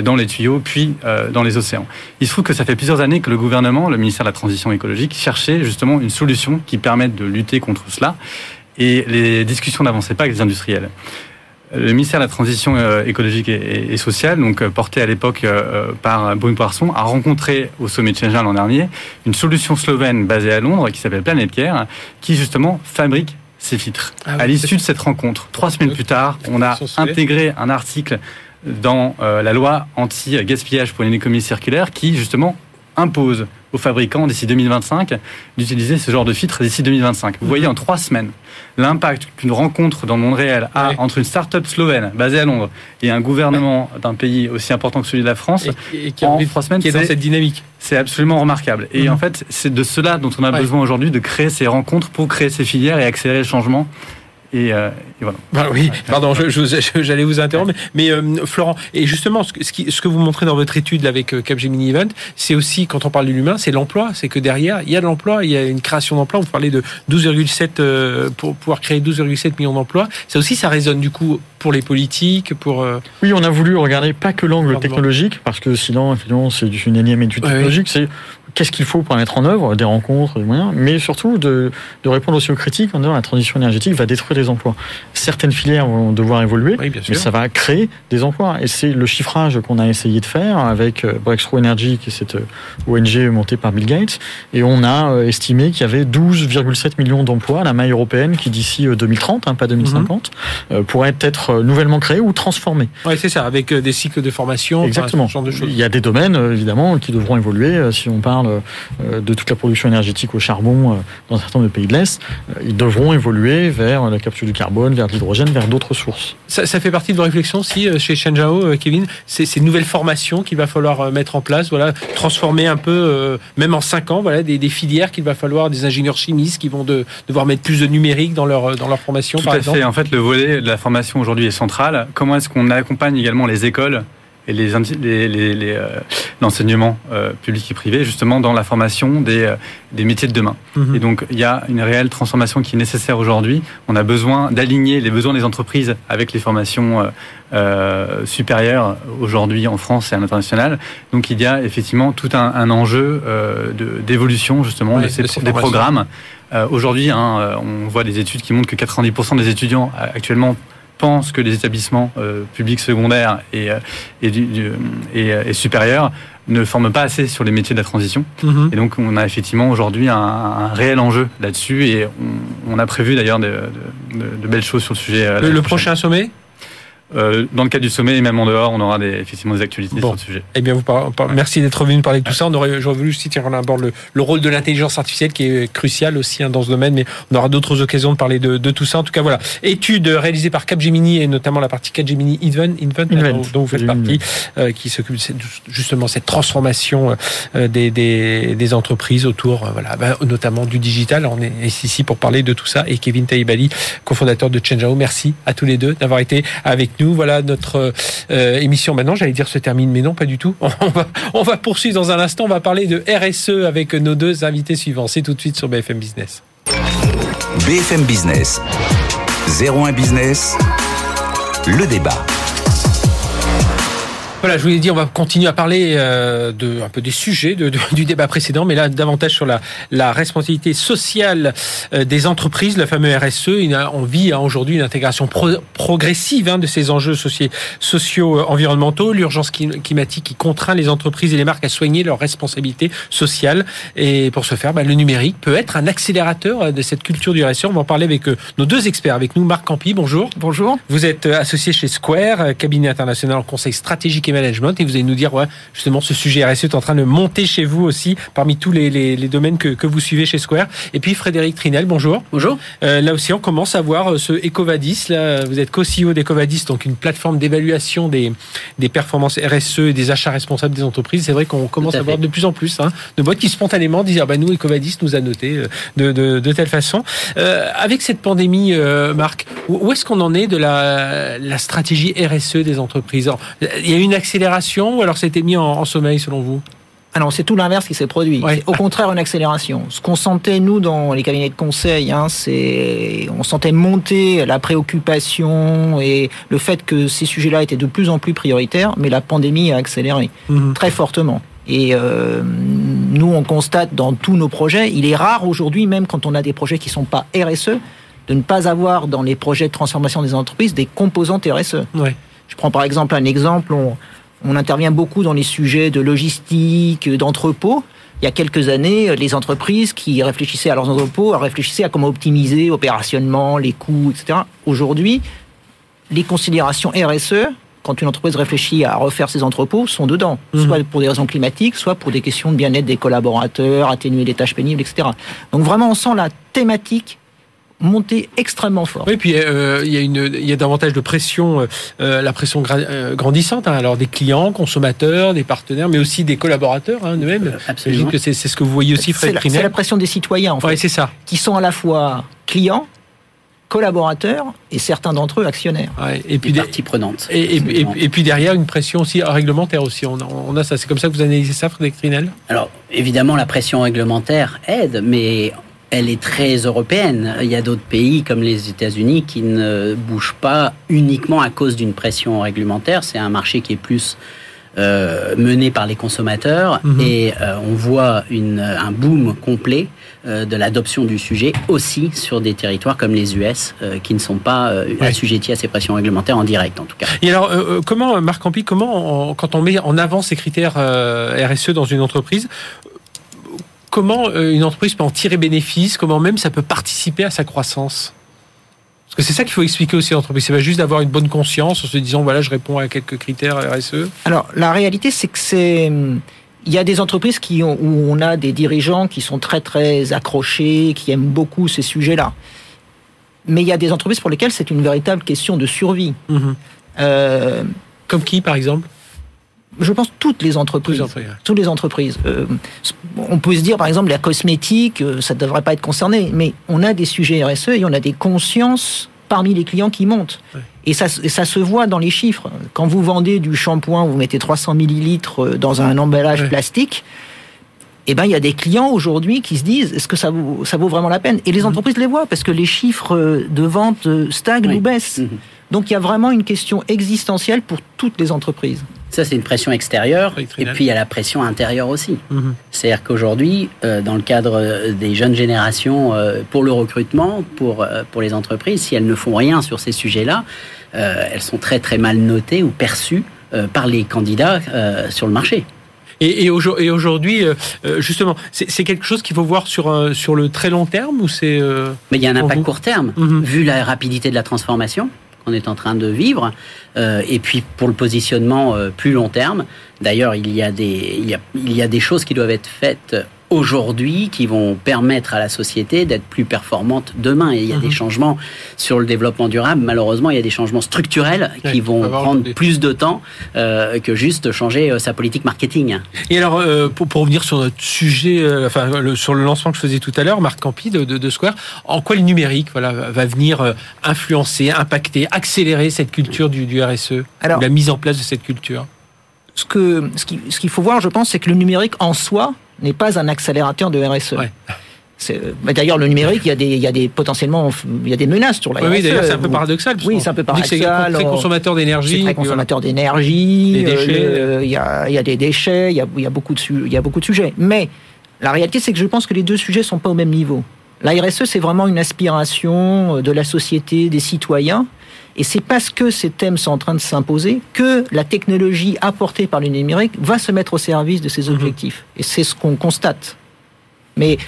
Speaker 6: dans les tuyaux, puis euh, dans les océans. Il se trouve que ça fait plusieurs années que le gouvernement, le ministère de la Transition écologique, cherchait justement une solution qui permette de lutter contre cela, et les discussions n'avançaient pas avec les industriels. Le ministère de la Transition euh, écologique et, sociale, donc porté à l'époque par Brune Poisson, a rencontré au sommet de Shenzhen l'an dernier une solution slovène basée à Londres qui s'appelle Planet Care, qui justement fabrique ces filtres. Ah à l'issue de cette rencontre, trois semaines plus tard, on a intégré un article dans euh, la loi anti-gaspillage pour une économie circulaire qui, justement, impose aux fabricants d'ici 2025 d'utiliser ce genre de filtre d'ici 2025. Vous voyez en trois semaines l'impact qu'une rencontre dans le monde réel a entre une start-up slovène basée à Londres et un gouvernement d'un pays aussi important que celui de la France
Speaker 2: et, qui en trois semaines, qui est dans cette dynamique.
Speaker 6: C'est absolument remarquable. Et mhm. en fait, c'est de cela dont on a besoin aujourd'hui, de créer ces rencontres pour créer ces filières et accélérer le changement.
Speaker 2: Euh, et, voilà. Bah oui, pardon, j'allais vous interrompre, mais euh, Florent, et justement, ce, qui, ce, que vous montrez dans votre étude avec euh, Capgemini Event, c'est aussi, quand on parle de l'humain, c'est l'emploi, c'est que derrière, il y a de l'emploi, il y a une création d'emplois, vous parlez de 12,7, pour pouvoir créer 12,7 millions d'emplois, ça aussi, ça résonne du coup pour les politiques, pour...
Speaker 5: Oui, on a voulu regarder pas que l'angle technologique, parce que sinon, finalement, c'est une énième étude technologique, c'est qu'est-ce qu'il faut pour mettre en œuvre, des rencontres, des moyens, mais surtout de, de répondre aussi aux critiques en disant la transition énergétique va détruire des emplois. Certaines filières vont devoir évoluer, mais ça va créer des emplois. Et c'est le chiffrage qu'on a essayé de faire avec euh, Breakthrough Energy, qui est cette euh, ONG montée par Bill Gates, et on a euh, estimé qu'il y avait 12,7 millions d'emplois à la maille européenne qui d'ici 2030, hein, pas 2050, mhm. pourraient être nouvellement créés ou transformés.
Speaker 2: Oui, c'est ça, avec des cycles de formation,
Speaker 5: Exactement. genre de choses. Il y a des domaines, évidemment, qui devront évoluer. Si on parle euh, de toute la production énergétique au charbon euh, dans un certain nombre de pays de l'Est, euh, ils devront évoluer vers la capture du carbone, vers l'hydrogène, vers d'autres sources.
Speaker 2: Ça, fait partie de vos réflexions si chez Shenzhou, Kevin, c'est ces nouvelles formations qu'il va falloir mettre en place, voilà, transformer un peu, même en 5 ans, voilà, des, filières qu'il va falloir, des ingénieurs chimistes qui vont devoir mettre plus de numérique dans leur, dans leur formation.
Speaker 6: Tout à fait. En fait, le volet de la formation aujourd'hui est central. Comment est-ce qu'on accompagne également les écoles et les, euh, l'enseignement euh, public et privé justement dans la formation des, euh, des métiers de demain. Mhm. Et donc il y a une réelle transformation qui est nécessaire aujourd'hui. On a besoin d'aligner les besoins des entreprises avec les formations supérieures aujourd'hui en France et à l'international. Donc il y a effectivement tout un, enjeu d'évolution justement de ces, des programmes. aujourd'hui, hein, on voit des études qui montrent que 90% des étudiants actuellement pense que les établissements euh, publics secondaires et, euh, et, et, et, supérieurs ne forment pas assez sur les métiers de la transition. Mhm. Et donc, on a effectivement aujourd'hui un, un, réel enjeu là-dessus et on, on, a prévu d'ailleurs de, de, de, belles choses sur le sujet.
Speaker 2: Euh, le prochain sommet?
Speaker 6: Euh, dans le cadre du sommet et même en dehors, on aura des, effectivement des actualités sur le sujet.
Speaker 2: Eh bien, vous merci d'être venu nous parler de tout ça. On aurait, j'aurais voulu aussi tirer en abord le, le, rôle de l'intelligence artificielle qui est crucial aussi hein, dans ce domaine, mais on aura d'autres occasions de parler de, de, tout ça. En tout cas, voilà, étude réalisée par Capgemini et notamment la partie Capgemini Invent, Invent, dont, vous faites partie, euh, qui s'occupe justement de cette transformation euh, des, des, des, entreprises autour, euh, voilà, bah, notamment du digital. On est ici pour parler de tout ça. Et Kevin Taïbali, cofondateur de Changeao, merci à tous les deux d'avoir été avec nous. Voilà, notre euh, émission maintenant, j'allais dire se termine, mais non, pas du tout. [LAUGHS] On va, on va poursuivre dans un instant. On va parler de RSE avec nos deux invités suivants. C'est tout de suite sur BFM Business.
Speaker 1: BFM Business, 01 Business, le débat.
Speaker 2: Voilà, je vous l'ai dit, on va continuer à parler euh, de un peu des sujets de, du débat précédent, mais là davantage sur la, la responsabilité sociale euh, des entreprises, le fameux RSE. On vit hein, aujourd'hui une intégration progressive hein, de ces enjeux sociaux, euh, environnementaux, l'urgence climatique qui contraint les entreprises et les marques à soigner leurs responsabilités sociales. Et pour ce faire, bah, le numérique peut être un accélérateur de cette culture du RSE. On va en parler avec nos deux experts. Avec nous, Marc Campi, bonjour.
Speaker 7: Bonjour.
Speaker 2: Vous êtes associé chez Square, cabinet international en conseil stratégique et management et vous allez nous dire ouais, justement ce sujet RSE est en train de monter chez vous aussi parmi tous les, les, les domaines que, que, vous suivez chez Square. Et puis Frédéric Trinel, bonjour.
Speaker 7: Bonjour.
Speaker 2: Euh, là aussi on commence à voir euh, ce Ecovadis. Là, vous êtes co-CEO d'Ecovadis, donc une plateforme d'évaluation des, des performances RSE et des achats responsables des entreprises. C'est vrai qu'on commence à, voir de plus en plus hein, de boîtes qui spontanément disent ah ben nous Ecovadis nous a noté euh, de, de, de telle façon. Euh, avec cette pandémie, euh, Marc, où est-ce qu'on en est de la, la stratégie RSE des entreprises? Il y a une accélération ou alors c'était mis en, sommeil selon vous?
Speaker 7: Alors c'est tout l'inverse qui s'est produit. Au contraire, une accélération. Ce qu'on sentait nous dans les cabinets de conseil, hein, c'est on sentait monter la préoccupation et le fait que ces sujets-là étaient de plus en plus prioritaires, mais la pandémie a accéléré mhm. très fortement. Et euh, nous, on constate dans tous nos projets, il est rare aujourd'hui, même quand on a des projets qui sont pas RSE, de ne pas avoir dans les projets de transformation des entreprises des composantes RSE. Je prends par exemple un exemple. On, on intervient beaucoup dans les sujets de logistique, d'entrepôt. Il y a quelques années, les entreprises qui réfléchissaient à leurs entrepôts réfléchissaient à comment optimiser opérationnellement les coûts, etc. Aujourd'hui, les considérations RSE quand une entreprise réfléchit à refaire ses entrepôts, sont dedans, mhm. soit pour des raisons climatiques, soit pour des questions de bien-être des collaborateurs, atténuer les tâches pénibles, etc. Donc vraiment, on sent la thématique monter extrêmement fort.
Speaker 2: Oui, puis euh, il y a une, il y a davantage de pression, euh, euh, la pression grandissante. Hein, alors des clients, consommateurs, des partenaires, mais aussi des collaborateurs hein, eux-mêmes. Absolument. que c'est ce que vous voyez aussi, Fred
Speaker 7: C'est la, pression des citoyens, en fait.
Speaker 2: c'est ça.
Speaker 7: Qui sont à la fois clients, collaborateurs et certains d'entre eux actionnaires.
Speaker 2: et puis des
Speaker 8: parties prenantes.
Speaker 2: Et, et, puis derrière une pression aussi réglementaire aussi. On a, on a ça. C'est comme ça que vous analysez ça, Frédéric Trinel?
Speaker 8: Alors évidemment la pression réglementaire aide, mais elle est très européenne. Il y a d'autres pays comme les États-Unis qui ne bougent pas uniquement à cause d'une pression réglementaire. C'est un marché qui est plus euh, mené par les consommateurs mhm. et euh, on voit une, un boom complet euh, de l'adoption du sujet aussi sur des territoires comme les US qui ne sont pas assujettis à ces pressions réglementaires en direct en tout cas.
Speaker 2: Et alors comment Marc Campi, comment quand on met en avant ces critères RSE dans une entreprise, comment euh, une entreprise peut en tirer bénéfice, comment même ça peut participer à sa croissance? Parce que c'est ça qu'il faut expliquer aussi à l'entreprise. C'est pas juste d'avoir une bonne conscience en se disant voilà, je réponds à quelques critères RSE.
Speaker 7: Alors la réalité, c'est que c'est il y a des entreprises qui ont, où on a des dirigeants qui sont très très accrochés, qui aiment beaucoup ces sujets-là. Mais il y a des entreprises pour lesquelles c'est une véritable question de survie.
Speaker 2: Mhm. Euh, Comme qui, par exemple?
Speaker 7: Je pense toutes les entreprises, toutes les entreprises. Euh, on peut se dire par exemple la cosmétique, euh, ça ne devrait pas être concerné, mais on a des sujets RSE et on a des consciences parmi les clients qui montent. Et, ça, ça se voit dans les chiffres. Quand vous vendez du shampoing, vous mettez 300 millilitres euh, dans un emballage plastique. Eh ben, il y a des clients aujourd'hui qui se disent est-ce que ça vaut, ça vaut vraiment la peine? Et les mhm. entreprises les voient parce que les chiffres de vente stagnent ou baissent. Mhm. Donc il y a vraiment une question existentielle pour toutes les entreprises.
Speaker 8: Ça, c'est une pression extérieure. Et puis, il y a la pression intérieure aussi. Mhm. C'est-à-dire qu'aujourd'hui, euh, dans le cadre euh, des jeunes générations, euh, pour le recrutement, pour, pour les entreprises, si elles ne font rien sur ces sujets-là, elles sont très, très mal notées ou perçues par les candidats sur le marché.
Speaker 2: Et, et aujourd'hui, justement, c'est quelque chose qu'il faut voir sur, sur le très long terme ou c'est
Speaker 8: Mais il y a un impact court terme, mhm. vu la rapidité de la transformation qu'on est en train de vivre, euh, et puis pour le positionnement euh, plus long terme. D'ailleurs, il des il il y a des choses qui doivent être faites aujourd'hui qui vont permettre à la société d'être plus performante demain. Et il y a des mhm. changements sur le développement durable. Malheureusement, il y a des changements structurels qui vont prendre plus de temps euh, que juste changer euh, sa politique marketing.
Speaker 2: Et alors, euh, pour, pour, revenir sur notre sujet, euh, enfin, le, sur le lancement que je faisais tout à l'heure, Marc Campi de, de, de, Square, en quoi le numérique voilà, va venir influencer, impacter, accélérer cette culture du, du RSE, alors, la mise en place de cette culture?
Speaker 7: ce que ce qu'il faut voir, je pense, c'est que le numérique en soi n'est pas un accélérateur de RSE. Bah, d'ailleurs, le numérique, il y a des, il y a des potentiellement, il y a des menaces sur la
Speaker 2: oui, Oui, d'ailleurs, c'est un peu paradoxal.
Speaker 7: Oui, c'est un peu paradoxal.
Speaker 2: C'est très consommateur d'énergie.
Speaker 7: Très consommateur d'énergie. Euh, il y a, il y a des déchets. Il y a, il y a beaucoup de, il y a beaucoup de sujets. Mais la réalité, c'est que je pense que les deux sujets sont pas au même niveau. La RSE, c'est vraiment une aspiration de la société, des citoyens. Et c'est parce que ces thèmes sont en train de s'imposer que la technologie apportée par le numérique va se mettre au service de ces mhm. objectifs. Et c'est ce qu'on constate. Mais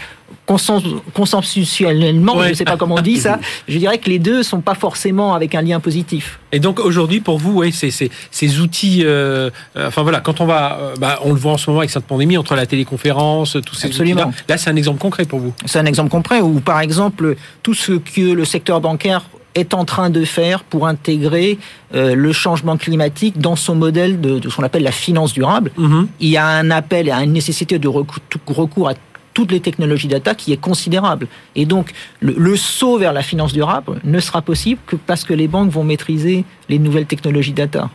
Speaker 7: consensuellement, je ne sais pas comment on dit ça, [LAUGHS] je dirais que les deux sont pas forcément avec un lien positif.
Speaker 2: Et donc aujourd'hui, pour vous, ces, ces, outils, euh, euh, enfin voilà, quand on va, euh, bah, on le voit en ce moment avec cette pandémie, entre la téléconférence, tous ces outils-là, là, c'est un exemple concret pour vous.
Speaker 7: C'est un exemple concret où, par exemple, tout ce que le secteur bancaire est en train de faire pour intégrer euh, le changement climatique dans son modèle de, ce qu'on appelle la finance durable. Mhm. Il y a un appel et une nécessité de recours à toutes les technologies data qui est considérable. Et donc, le, le, saut vers la finance durable ne sera possible que parce que les banques vont maîtriser les nouvelles technologies data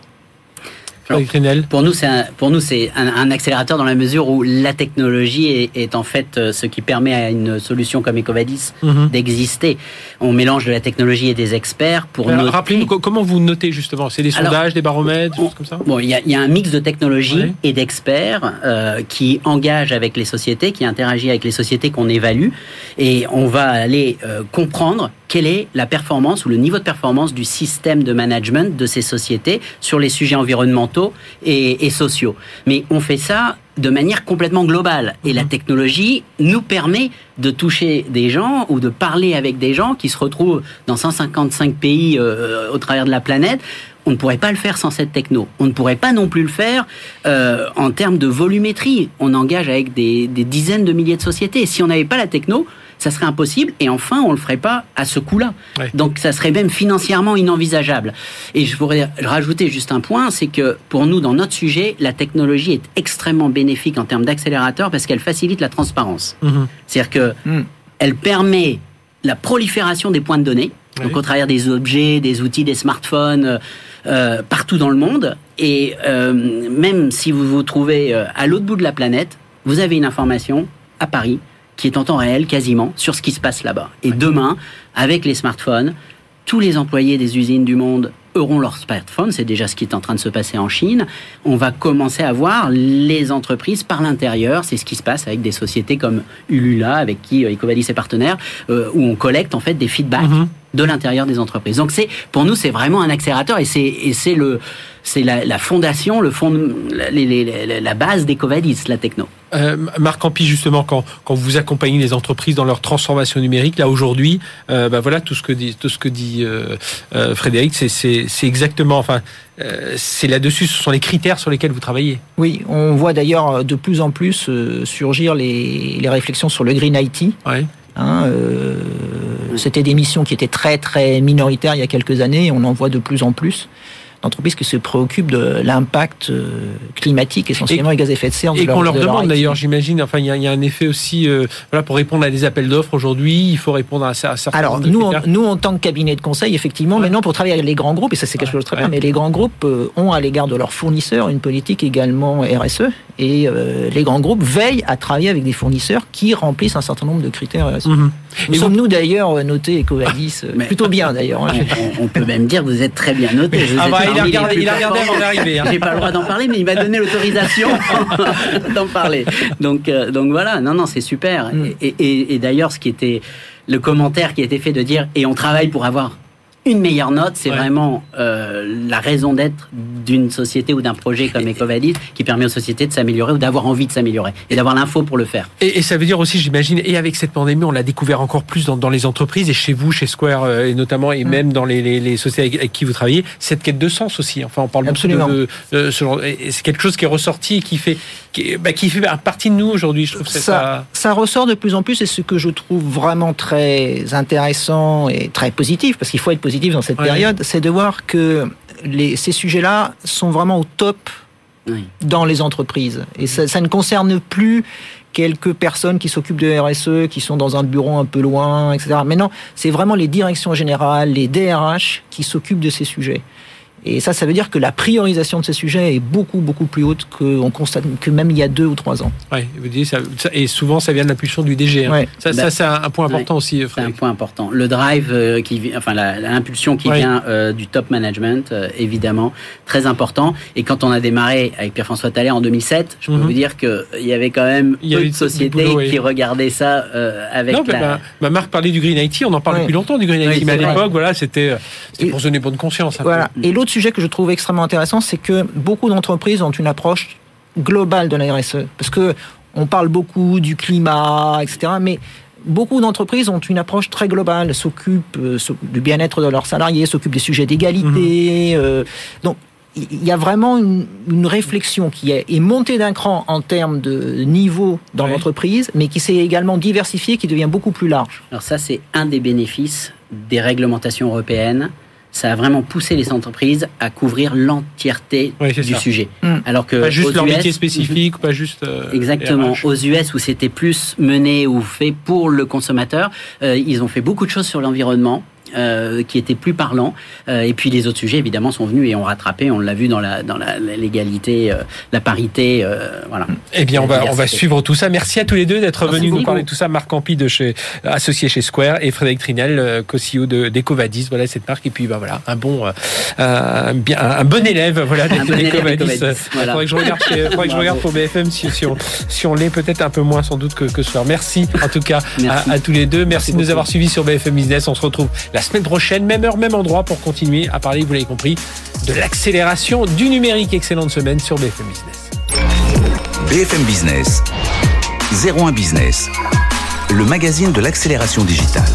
Speaker 8: pour nous, c'est un, pour nous c'est un, accélérateur dans la mesure où la technologie est, en fait euh, ce qui permet à une solution comme Ecovadis mhm. d'exister. On mélange de la technologie et des experts pour
Speaker 2: noter. Rappelez-nous comment vous notez justement? C'est des sondages, des baromètres, des choses comme ça?
Speaker 8: Bon, il y, a, un mix de technologie et d'experts euh, qui engagent avec les sociétés, qui interagissent avec les sociétés qu'on évalue, et on va aller euh, comprendre quelle est la performance ou le niveau de performance du système de management de ces sociétés sur les sujets environnementaux et, sociaux. Mais on fait ça de manière complètement globale. Et la mhm. technologie nous permet de toucher des gens ou de parler avec des gens qui se retrouvent dans 155 pays euh, au travers de la planète on ne pourrait pas le faire sans cette techno. On ne pourrait pas non plus le faire euh, en termes de volumétrie. On engage avec des, dizaines de milliers de sociétés. Si on n'avait pas la techno, ça serait impossible. Et enfin, on ne le ferait pas à ce coût-là. Donc, ça serait même financièrement inenvisageable. Et je voudrais rajouter juste un point, c'est que pour nous, dans notre sujet, la technologie est extrêmement bénéfique en termes d'accélérateur parce qu'elle facilite la transparence. Mhm. C'est-à-dire que mm. elle permet la prolifération des points de données. Donc, au travers des objets, des outils, des smartphones, euh, euh, partout dans le monde. Et euh, même si vous vous trouvez euh, à l'autre bout de la planète, vous avez une information à Paris qui est en temps réel quasiment sur ce qui se passe là-bas. Et demain, avec les smartphones, tous les employés des usines du monde auront leur smartphone, c'est déjà ce qui est en train de se passer en Chine. On va commencer à voir les entreprises par l'intérieur, c'est ce qui se passe avec des sociétés comme Ulula, avec qui Ecovadis est partenaire, où on collecte en fait des feedbacks. Mhm de l'intérieur des entreprises. Donc c'est pour nous c'est vraiment un accélérateur et c'est et c'est le c'est la, la, fondation, le fond, la, la base d'Ecovadis, la techno.
Speaker 2: Euh, Marc Ampy, justement, quand, quand vous accompagnez les entreprises dans leur transformation numérique, là aujourd'hui, euh, bah voilà tout ce que dit tout ce que dit euh, euh Frédéric, c'est exactement, enfin, euh, c'est là-dessus, ce sont les critères sur lesquels vous travaillez.
Speaker 7: Oui, on voit d'ailleurs de plus en plus euh, surgir les, les réflexions sur le green IT. Ouais. Hein, euh, c'était des missions qui étaient très très minoritaires il y a quelques années, on en voit de plus en plus d'entreprises qui se préoccupent de l'impact euh, climatique, essentiellement les gaz à effet de serre.
Speaker 2: et qu'on leur, demande d'ailleurs, j'imagine, enfin il y, a un effet aussi, euh, voilà, pour répondre à des appels d'offres aujourd'hui, il faut répondre à, ça.
Speaker 7: Alors nous, nous en tant que cabinet de conseil, effectivement, maintenant pour travailler avec les grands groupes, et ça c'est quelque chose de très bien, mais les grands groupes euh, ont à l'égard de leurs fournisseurs une politique également RSE, et les grands groupes veillent à travailler avec des fournisseurs qui remplissent un certain nombre de critères. Mhm. Nous sommes nous d'ailleurs notés Ecovadis, [LAUGHS] plutôt bien d'ailleurs. Hein.
Speaker 8: On, peut même dire que vous êtes très bien notés.
Speaker 2: Ah bah, il, a regardé, il a regardé avant d'arriver.
Speaker 8: Hein. J'ai pas le droit d'en parler, mais il m'a donné l'autorisation [LAUGHS] [LAUGHS] d'en parler. Donc, euh, donc voilà, non, non, c'est super. Mm. Et, et, et d'ailleurs, ce qui était le commentaire qui a été fait de dire et on travaille pour avoir une meilleure note, c'est vraiment euh, la raison d'être d'une société ou d'un projet comme Ecovadis qui permet aux sociétés de s'améliorer ou d'avoir envie de s'améliorer et d'avoir l'info pour le faire.
Speaker 2: Et, ça veut dire aussi, j'imagine, et avec cette pandémie, on l'a découvert encore plus dans, les entreprises et chez vous, chez Square euh, et notamment, et mm. même dans les, sociétés avec, qui vous travaillez, cette quête de sens aussi. Enfin, on parle
Speaker 7: Absolument.
Speaker 2: de, c'est quelque chose qui est ressorti et qui fait qui, bah, qui fait partie de nous aujourd'hui. Je trouve
Speaker 7: ça, ça, ça ressort de plus en plus et ce que je trouve vraiment très intéressant et très positif parce qu'il faut être positif dans cette période, c'est de voir que les, ces sujets-là sont vraiment au top dans les entreprises. Et ça, ça, ne concerne plus quelques personnes qui s'occupent de RSE, qui sont dans un bureau un peu loin, etc. Mais non, c'est vraiment les directions générales, les DRH qui s'occupent de ces sujets. Et ça, ça veut dire que la priorisation de ces sujets est beaucoup, beaucoup plus haute qu'on constate que même il y a deux ou trois ans.
Speaker 2: Oui, vous dites, ça, et souvent, ça vient de l'impulsion du DG. Hein. Ça, ça bah, c'est un point important aussi,
Speaker 8: C'est un point important. Le drive, euh, qui, enfin, l'impulsion qui vient euh, du top management, euh, évidemment, très important. Et quand on a démarré avec Pierre-François Tallet en 2007, je peux mhm. vous dire qu'il y avait quand même il y peu de sociétés qui regardaient ça avec non,
Speaker 2: la... Ma, marque parlait du Green IT, on en parle depuis longtemps du Green IT, mais à l'époque, voilà, c'était pour se donner bonne conscience.
Speaker 7: Voilà. Et l'autre sujet que je trouve extrêmement intéressant, c'est que beaucoup d'entreprises ont une approche globale de la RSE. Parce que on parle beaucoup du climat, etc. Mais beaucoup d'entreprises ont une approche très globale, s'occupent euh, du bien-être de leurs salariés, s'occupent des sujets d'égalité. Mhm. Euh, donc, il y a vraiment une, réflexion qui est, montée d'un cran en termes de niveau dans l'entreprise, mais qui s'est également diversifiée, qui devient beaucoup plus large.
Speaker 8: Alors ça, c'est un des bénéfices des réglementations européennes ça a vraiment poussé les entreprises à couvrir l'entièreté du sujet.
Speaker 2: Hmm. Alors que pas juste leur métier spécifique, pas juste euh,
Speaker 8: exactement. Aux US où c'était plus mené ou fait pour le consommateur, euh, ils ont fait beaucoup de choses sur l'environnement. Euh, qui était plus parlant. Euh, et puis les autres sujets, évidemment, sont venus et ont rattrapé. On l'a vu dans la dans la l'égalité, euh, la parité, voilà.
Speaker 2: Eh bien, on va on va suivre tout ça. Merci à tous les deux d'être venus nous parler de tout ça. Marc Campi de chez associé chez Square et Frédéric Trinel, co-CEO de d'Ecovadis. Voilà cette marque. Et puis bah voilà, un bon bien un bon élève voilà d'Ecovadis. Voilà. Faudrait que je regarde faudrait que je regarde pour BFM si, si on si on l'est peut-être un peu moins sans doute que que ce soir. Merci en tout cas à, à, tous les deux. Merci, de nous avoir suivis sur BFM Business. On se retrouve la la semaine prochaine, même heure, même endroit, pour continuer à parler, vous l'avez compris, de l'accélération du numérique. Excellente semaine sur BFM Business.
Speaker 1: BFM Business, 01 Business, le magazine de l'accélération digitale.